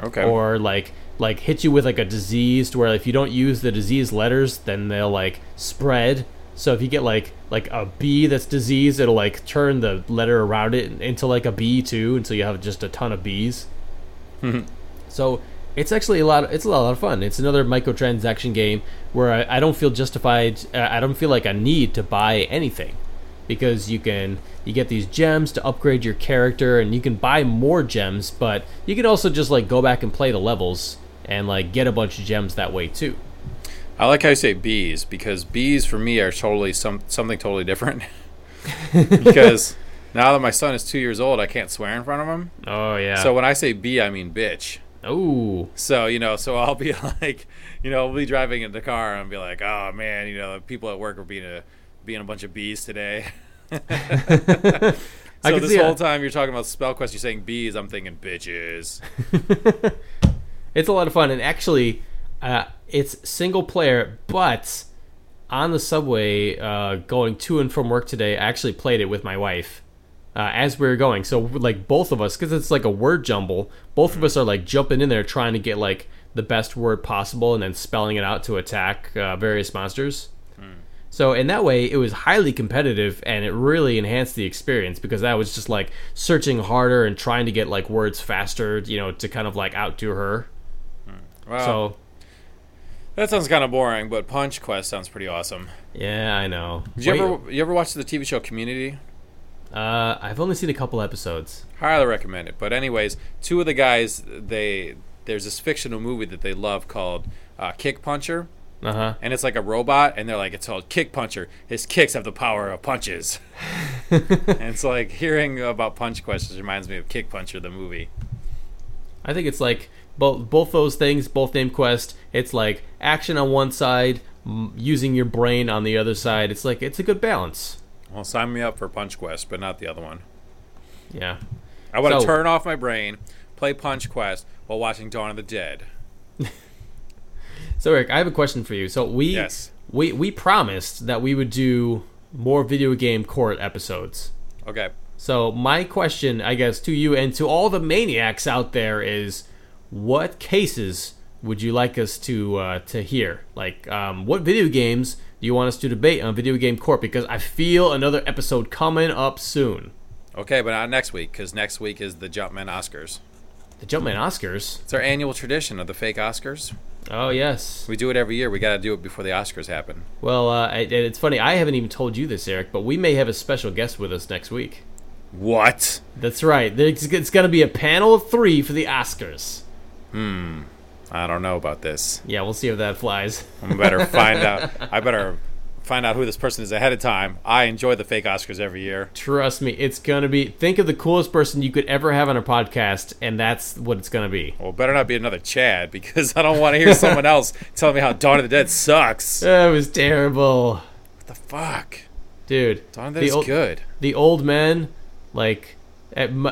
Okay. or like like hit you with like a disease to where if you don't use the disease letters then they'll like spread so if you get like like a b that's diseased it'll like turn the letter around it into like a b too until you have just a ton of b's mm-hmm. so it's actually a lot it's a lot of fun it's another microtransaction game where i, I don't feel justified uh, i don't feel like i need to buy anything because you can you get these gems to upgrade your character and you can buy more gems but you can also just like go back and play the levels and like get a bunch of gems that way too I like how you say bees because bees for me are totally some something totally different. because now that my son is two years old, I can't swear in front of him. oh yeah So when I say bee, I mean bitch. Oh So you know, so I'll be like, you know, I'll be driving in the car and be like, oh man, you know, people at work are being a being a bunch of bees today. so this whole it. time you're talking about spell quest, you're saying bees, I'm thinking bitches. it's a lot of fun and actually uh, it's single player but on the subway uh, going to and from work today i actually played it with my wife uh, as we were going so like both of us because it's like a word jumble both of us are like jumping in there trying to get like the best word possible and then spelling it out to attack uh, various monsters so in that way, it was highly competitive, and it really enhanced the experience because I was just like searching harder and trying to get like words faster, you know, to kind of like outdo her. Wow, So that sounds kind of boring, but Punch Quest sounds pretty awesome. yeah, I know. Did you Wait, ever you ever watch the TV show Community? Uh, I've only seen a couple episodes. Highly recommend it. But anyways, two of the guys they there's this fictional movie that they love called uh, Kick Puncher, Uh huh. and it's like a robot, and they're like it's called Kick Puncher. His kicks have the power of punches. and it's like hearing about Punch Quest just reminds me of Kick Puncher the movie. I think it's like both both those things, both name quest. It's like action on one side, m- using your brain on the other side. It's like it's a good balance. Well, sign me up for Punch Quest, but not the other one. Yeah. I want to So- turn off my brain, play Punch Quest while watching Dawn of the Dead. So Eric, I have a question for you. So we Yes. we we promised that we would do more video game court episodes. Okay. So my question, I guess, to you and to all the maniacs out there is, what cases would you like us to uh, to hear? Like, um, what video games you want us to debate on Video Game Court? Because I feel another episode coming up soon. Okay, but not next week because next week is the Jumpman Oscars. The Jumpman Oscars. It's our annual tradition of the fake Oscars. Oh yes. We do it every year. We got to do it before the Oscars happen. Well, uh, it, it's funny. I haven't even told you this, Eric, but we may have a special guest with us next week. What? That's right. There's, it's going to be a panel of three for the Oscars. Hmm. I don't know about this. Yeah, we'll see if that flies. I better find out. I better find out who this person is ahead of time. I enjoy the fake Oscars every year. Trust me, it's gonna be. Think of the coolest person you could ever have on a podcast, and that's what it's gonna be. Well, better not be another Chad because I don't want to hear someone else telling me how Dawn of the Dead sucks. That was terrible, What the fuck? dude. Dawn of the Dead is good. The old men, like,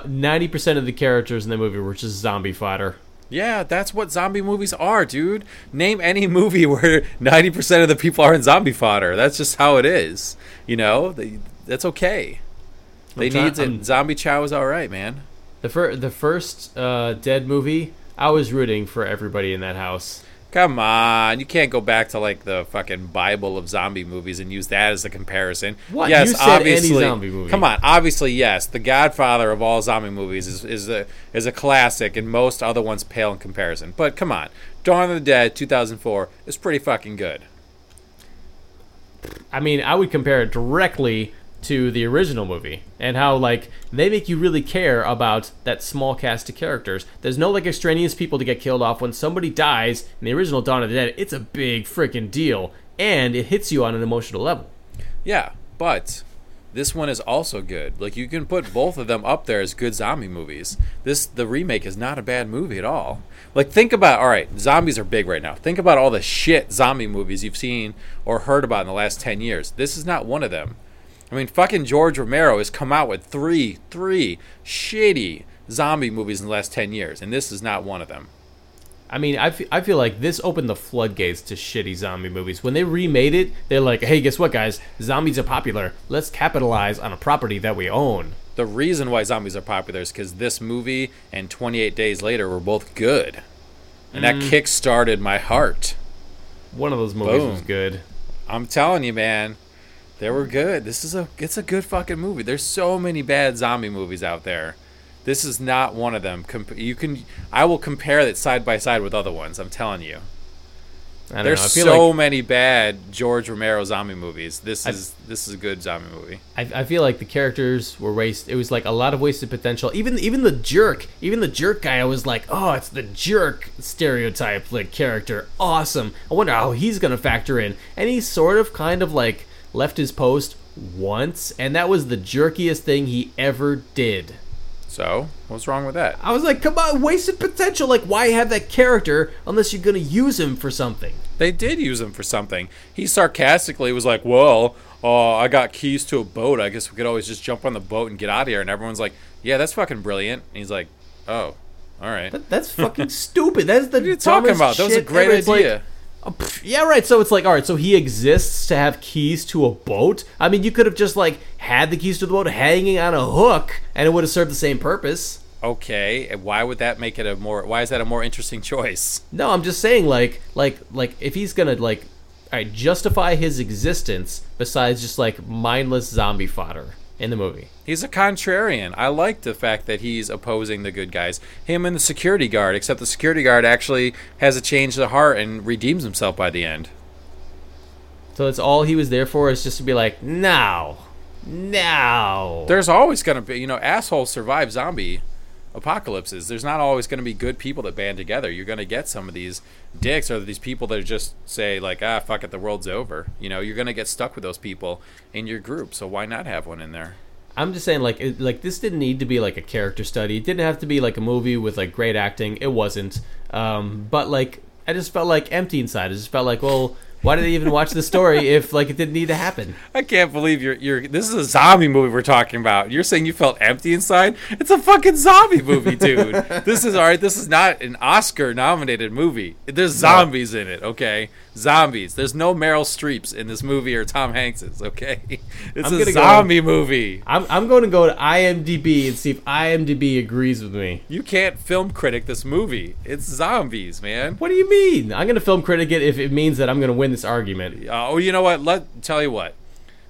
ninety percent of the characters in the movie were just zombie fodder. Yeah, that's what zombie movies are, dude. Name any movie where 90% of the people are in zombie fodder. That's just how it is. You know, they, that's okay. They try- need it. I'm- Zombie Chow is all right, man. The fir- the first uh, Dead movie, I was rooting for everybody in that house. Come on, you can't go back to like the fucking Bible of zombie movies and use that as a comparison. What? Yes, You said any obviously. zombie movie. Come on, obviously, yes. The Godfather of all zombie movies is is a is a classic, and most other ones pale in comparison. But come on, Dawn of the Dead, 2004, is pretty fucking good. I mean, I would compare it directly to the original movie and how like they make you really care about that small cast of characters. There's no like extraneous people to get killed off when somebody dies in the original Dawn of the Dead. It's a big freaking deal and it hits you on an emotional level. Yeah, but this one is also good. Like you can put both of them up there as good zombie movies. This the remake is not a bad movie at all. Like think about all right, zombies are big right now. Think about all the shit zombie movies you've seen or heard about in the last 10 years. This is not one of them. I mean, fucking George Romero has come out with three, three shitty zombie movies in the last 10 years, and this is not one of them. I mean, I I feel like this opened the floodgates to shitty zombie movies. When they remade it, they're like, hey, guess what, guys? Zombies are popular. Let's capitalize on a property that we own. The reason why zombies are popular is because this movie and 28 Days Later were both good. And that mm. kick started my heart. One of those movies Boom. was good. I'm telling you, man, they were good. This is a it's a good fucking movie. There's so many bad zombie movies out there. This is not one of them. Comp- you can I will compare it side by side with other ones. I'm telling you. I don't There's know. I feel so like many bad George Romero zombie movies. This is this is a good zombie movie. I, I feel like the characters were waste. It was like a lot of wasted potential. Even even the jerk, even the jerk guy, I was like, oh, it's the jerk stereotype like character. Awesome. I wonder how he's gonna factor in. And he sort of kind of like left his post once, and that was the jerkiest thing he ever did. So, what's wrong with that? I was like, come on, wasted potential. Like, why have that character unless you're gonna use him for something? They did use him for something. He sarcastically was like, "Well, uh, I got keys to a boat. I guess we could always just jump on the boat and get out of here." And everyone's like, "Yeah, that's fucking brilliant." And he's like, "Oh, all right." That, that's fucking stupid. That's the What are you talking about? That was a great like- idea. Oh, pff, Oh, yeah, right. So it's like, all right. So he exists to have keys to a boat. I mean, you could have just like had the keys to the boat hanging on a hook, and it would have served the same purpose. okay, and why would that make it a more? Why is that a more interesting choice? No, I'm just saying, like, like, like, if he's gonna like, all right, justify his existence besides just like mindless zombie fodder in the movie. He's a contrarian. I like the fact that he's opposing the good guys. Him and the security guard, except the security guard actually has a change of heart and redeems himself by the end. So that's all he was there for is just to be like, now, now. There's always going to be, you know, asshole survive zombie apocalypses. There's not always going to be good people that band together. You're going to get some of these dicks or these people that just say like, ah, fuck it, the world's over. You know, you're going to get stuck with those people in your group. So why not have one in there? I'm just saying, like, it, like this didn't need to be like a character study. It didn't have to be like a movie with like great acting. It wasn't. Um, but like, I just felt like empty inside. I just felt like, well, why did they even watch the story if like it didn't need to happen? I can't believe you're you're. This is a zombie movie we're talking about. You're saying you felt empty inside? It's a fucking zombie movie, dude. this is all right. This is not an Oscar-nominated movie. There's zombies in it. Okay, zombies. There's no Meryl Streeps in this movie or Tom Hanks's. Okay, it's I'm a gonna go- zombie movie. I'm, I'm going to go to IMDb and see if IMDb agrees with me. You can't film critic this movie. It's zombies, man. What do you mean? I'm going to film critic it if it means that I'm going to win this argument. Uh, oh, you know what? Let tell you what.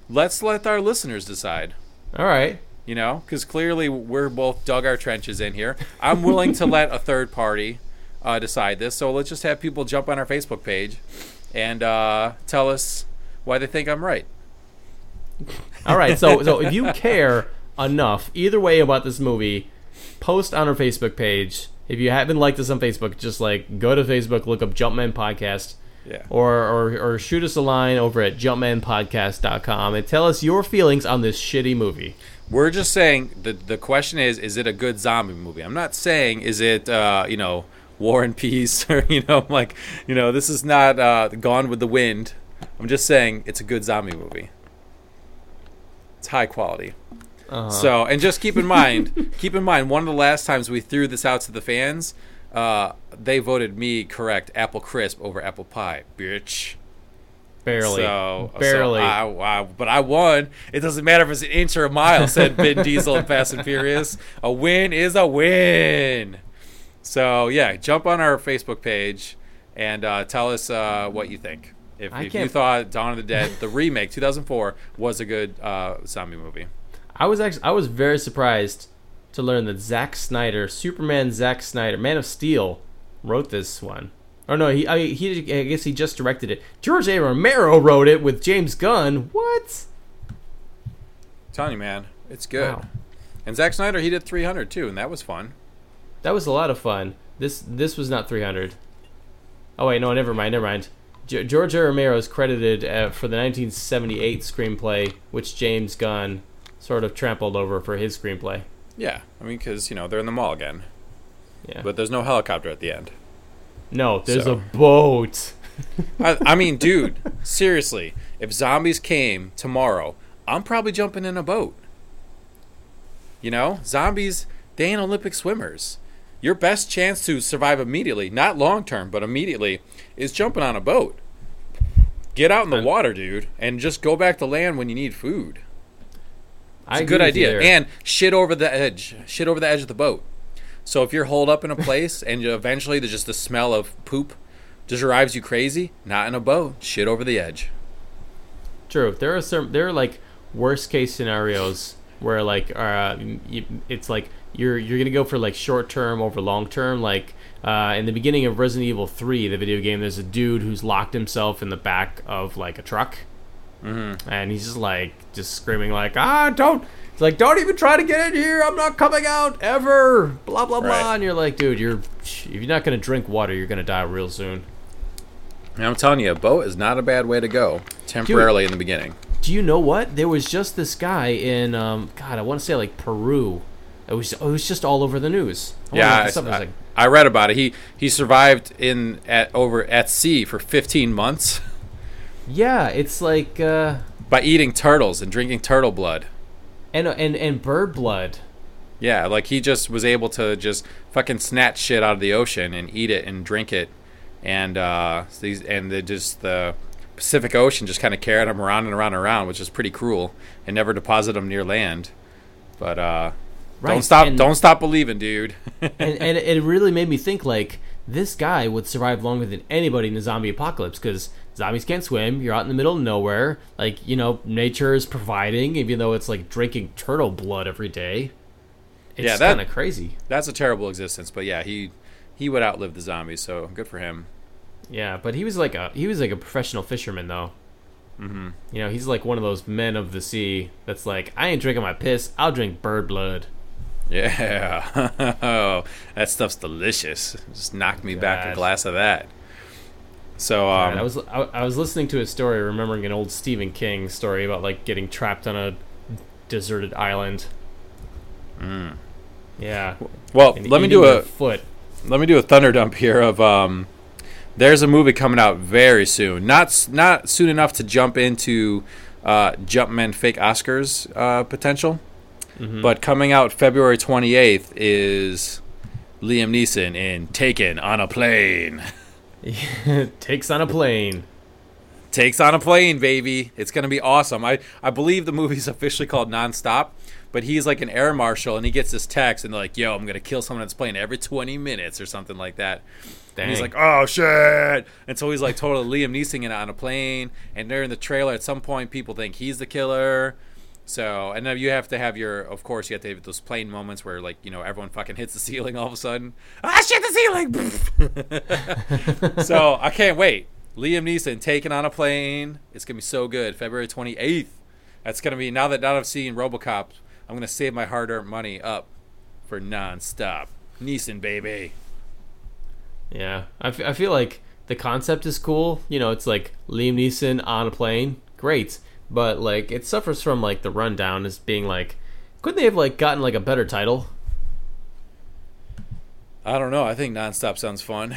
Let's let our listeners decide. All right. You know, because clearly we're both dug our trenches in here. I'm willing to let a third party uh, decide this. So let's just have people jump on our Facebook page and uh, tell us why they think I'm right. All right. So so if you care enough either way about this movie, post on our Facebook page. If you haven't liked us on Facebook, just like go to Facebook, look up Jumpman Podcast. Yeah. Or, or, or shoot us a line over at jumpmanpodcast.com and tell us your feelings on this shitty movie. We're just saying the the question is is it a good zombie movie? I'm not saying is it uh, you know War and Peace or you know like you know this is not uh, Gone with the Wind. I'm just saying it's a good zombie movie. It's high quality. Uh-huh. So and just keep in mind keep in mind one of the last times we threw this out to the fans, uh, they voted me correct apple crisp over apple pie, bitch. barely. So barely. So I, I, but I won. It doesn't matter if it's an inch or a mile," said Vin Diesel in Fast and Furious. A win is a win. So yeah, jump on our Facebook page and uh, tell us uh, what you think. If, if you thought Dawn of the Dead, the remake, 2004, was a good uh, zombie movie. I was actually I was very surprised to learn that Zack Snyder, Superman Zack Snyder, Man of Steel, wrote this one. Or no, he I, he I guess he just directed it. George A. Romero wrote it with James Gunn. What? telling you, man, it's good. Wow. And Zack Snyder, he did 300 too, and that was fun. That was a lot of fun. This this was not 300. Oh wait, no, never mind, never mind. G- George Romero is credited uh, for the 1978 screenplay, which James Gunn sort of trampled over for his screenplay. Yeah, I mean, because you know they're in the mall again, Yeah. but there's no helicopter at the end. no, there's So- a boat. I, I mean, dude, seriously, if zombies came tomorrow, I'm probably jumping in a boat. You know, zombies, they ain't Olympic swimmers. Your best chance to survive immediately, not long term, but immediately, is jumping on a boat. Get out in the water, dude, and just go back to land when you need food. It's a good idea. And shit over the edge. Shit over the edge of the boat. So if you're holed up in a place and you eventually there's just the smell of poop just drives you crazy, not in a boat. Shit over the edge. True. There are some. There are like worst case scenarios where like uh, it's like you're you're gonna go for like short term over long term. Like uh, in the beginning of Resident Evil Three, the video game, there's a dude who's locked himself in the back of like a truck, mm-hmm. and he's just like just screaming like ah don't. It's like don't even try to get in here. I'm not coming out ever. Blah blah blah. Right. And you're like, dude, you're if you're not gonna drink water, you're gonna die real soon. And I'm telling you, a boat is not a bad way to go temporarily in the beginning. Do you know what? There was just this guy in um, God, I want to say like Peru. It was it was just all over the news. I Yeah, I, this up. It was I- like, I read about it. He he survived in at over at sea for 15 months yeah, it's like uh, by eating turtles and drinking turtle blood. and and and bird blood. Yeah, like he just was able to just fucking snatch shit out of the ocean and eat it and drink it, and uh, these and the just the Pacific Ocean just kind of carried him around and around and around, which is pretty cruel, and never deposited him near land. But uh, Right, don't stop, and- don't stop believing, dude. and and it really made me think like this guy would survive longer than anybody in the zombie apocalypse because zombies can't swim. You're out in the middle of nowhere. Like you know, nature is providing, even though it's like drinking turtle blood every day. It's Yeah, kind of crazy. That's a terrible existence, but yeah, he he would outlive the zombies, so good for him. Yeah, but he was like a he was like a professional fisherman though. Mm-hmm. You know, he's like one of those men of the sea that's like, I ain't drinking my piss. I'll drink bird blood. Yeah, that stuff's delicious. Just knock me back a glass of that. So um, And I was I, I was listening to a story, remembering an old Stephen King story about like getting trapped on a deserted island. Yeah. well, and Mm. let me do a foot. let me do a thunder dump here of um there's a movie coming out very soon not not soon enough to jump into uh jumpman fake oscars uh potential Mm-hmm. but coming out february 28th is liam neeson in taken on a plane Takes on a plane. takes on a plane, baby. It's gonna be awesome. I I believe the movie's officially called Nonstop, but he's like an air marshal and he gets this text and they're like, "Yo, I'm gonna kill someone that's playing every 20 minutes or something like that." And he's like, "Oh shit!" And so he's like totally Liam Neeson on a plane, and they're in the trailer. At some point, people think he's the killer. So, and then you have to have your, of course, you have to have those plane moments where, like, you know, everyone fucking hits the ceiling all of a sudden. Ah, shit, the ceiling! so, I can't wait. Liam Neeson taking on a plane. It's gonna be so good. February twenty eighth. That's gonna be now that now that I've seen RoboCop, I'm gonna save my hard-earned money up for nonstop. Neeson, baby. Yeah, I, f- I feel like the concept is cool. You know, it's like Liam Neeson on a plane, great. But like, it suffers from like the rundown as being like, couldn't they have like gotten like a better title? I don't know. I think nonstop sounds fun.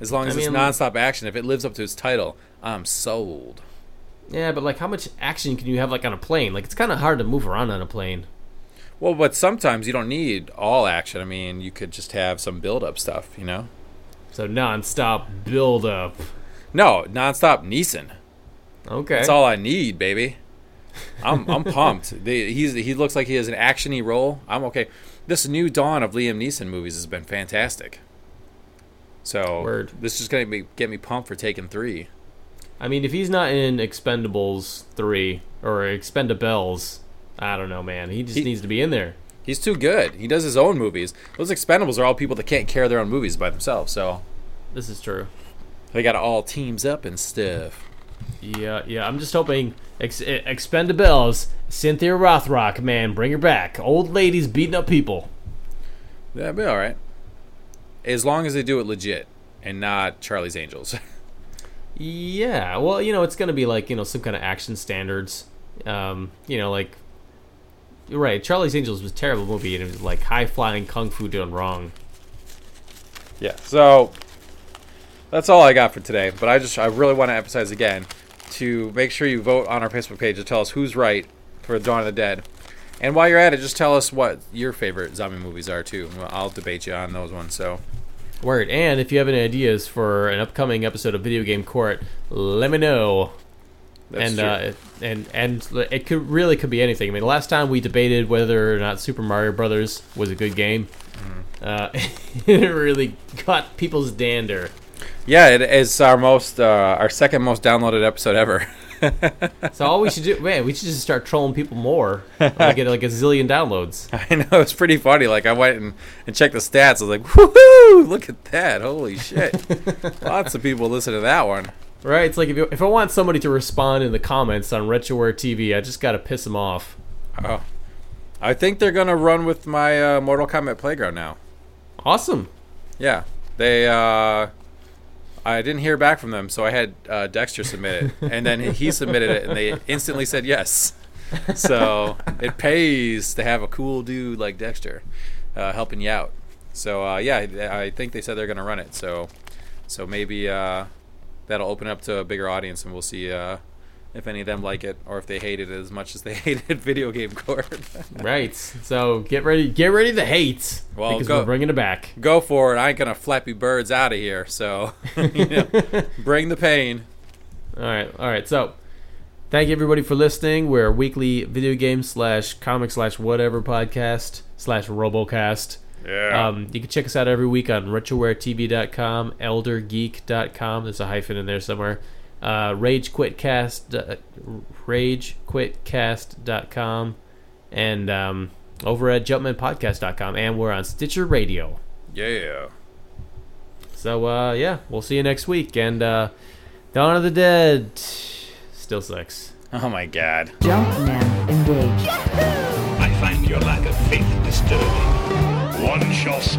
As long as I it's mean- nonstop action, if it lives up to its title, I'm sold. Yeah, but like, how much action can you have like on a plane? Like, it's kind of hard to move around on a plane. Well, but sometimes you don't need all action. I mean, you could just have some build-up stuff, you know? So non-stop build up. No, nonstop Neeson. Okay. That's all I need, baby. I'm I'm pumped. The, he's he looks like he has an actiony role. I'm okay. This new dawn of Liam Neeson movies has been fantastic. So Word. this is gonna be, get me pumped for Taken Three. I mean, if he's not in Expendables three or Expendables, I don't know, man. He just He- needs to be in there. He's too good. He does his own movies. Those Expendables are all people that can't carry their own movies by themselves. So This is true. they got all teams up and stuff. Yeah, yeah. I'm just hoping Ex- Expendables, Cynthia Rothrock, man, bring her back. Old ladies beating up people. That'd be all right. As long as they do it legit and not Charlie's Angels. Yeah, well, you know, it's gonna be like you know some kind of action standards. Um, you know, like right. Charlie's Angels was a terrible movie, and it was like high flying kung fu done wrong. Yeah. So that's all I got for today. But I just I really want to emphasize again to make sure you vote on our Facebook page to tell us who's right for Dawn of the Dead. And while you're at it, just tell us what your favorite zombie movies are too. I'll debate you on those ones. So Word. And if you have any ideas for an upcoming episode of Video Game Court, let me know. that's and true. uh, and and it could really could be anything. I mean, last time we debated whether or not Super Mario Brothers was a good game. Mm-hmm. Uh, it really got people's dander. Yeah, it is our most uh, our second most downloaded episode ever. So all we should do, man, we should just start trolling people more. I get like a zillion downloads. I know it's pretty funny. Like I went and, and checked the stats. I was like, "Woohoo! Look at that! Holy shit! Lots of people listen to that one." Right? It's like if, you, if I want somebody to respond in the comments on RetroWare TV, I just got to piss them off. Oh, I think they're gonna run with my uh, Mortal Kombat playground now. Awesome. Yeah, they. Uh, I didn't hear back from them, so I had uh, Dexter submit it, and then he submitted it, and they instantly said yes. So it pays to have a cool dude like Dexter uh, helping you out. So uh, yeah, I think they said they're gonna run it. So so maybe uh, that'll open up to a bigger audience, and we'll see uh, if any of them like it or if they hate it as much as they hated Video Game Court. Right. So get ready, get ready to hate Well, because go- we're bringing it back. Go for it! I ain't gonna flappy birds out of here. So you know, bring the pain. All right, all right. So, thank you everybody for listening. We're a weekly video game slash comic slash whatever podcast slash Robocast. Yeah. Um, you can check us out every week on retrowaretv.com, eldergeek.com. There's a hyphen in there somewhere. Uh, ragequitcast, uh, ragequitcast.com, and um, over at jumpmanpodcast.com. And we're on Stitcher Radio. yeah. So, uh, yeah, we'll see you next week. And uh, Dawn of the Dead still sucks. Oh my god. Jumpman engaged. I find your lack of faith disturbing. One shall stand, one shall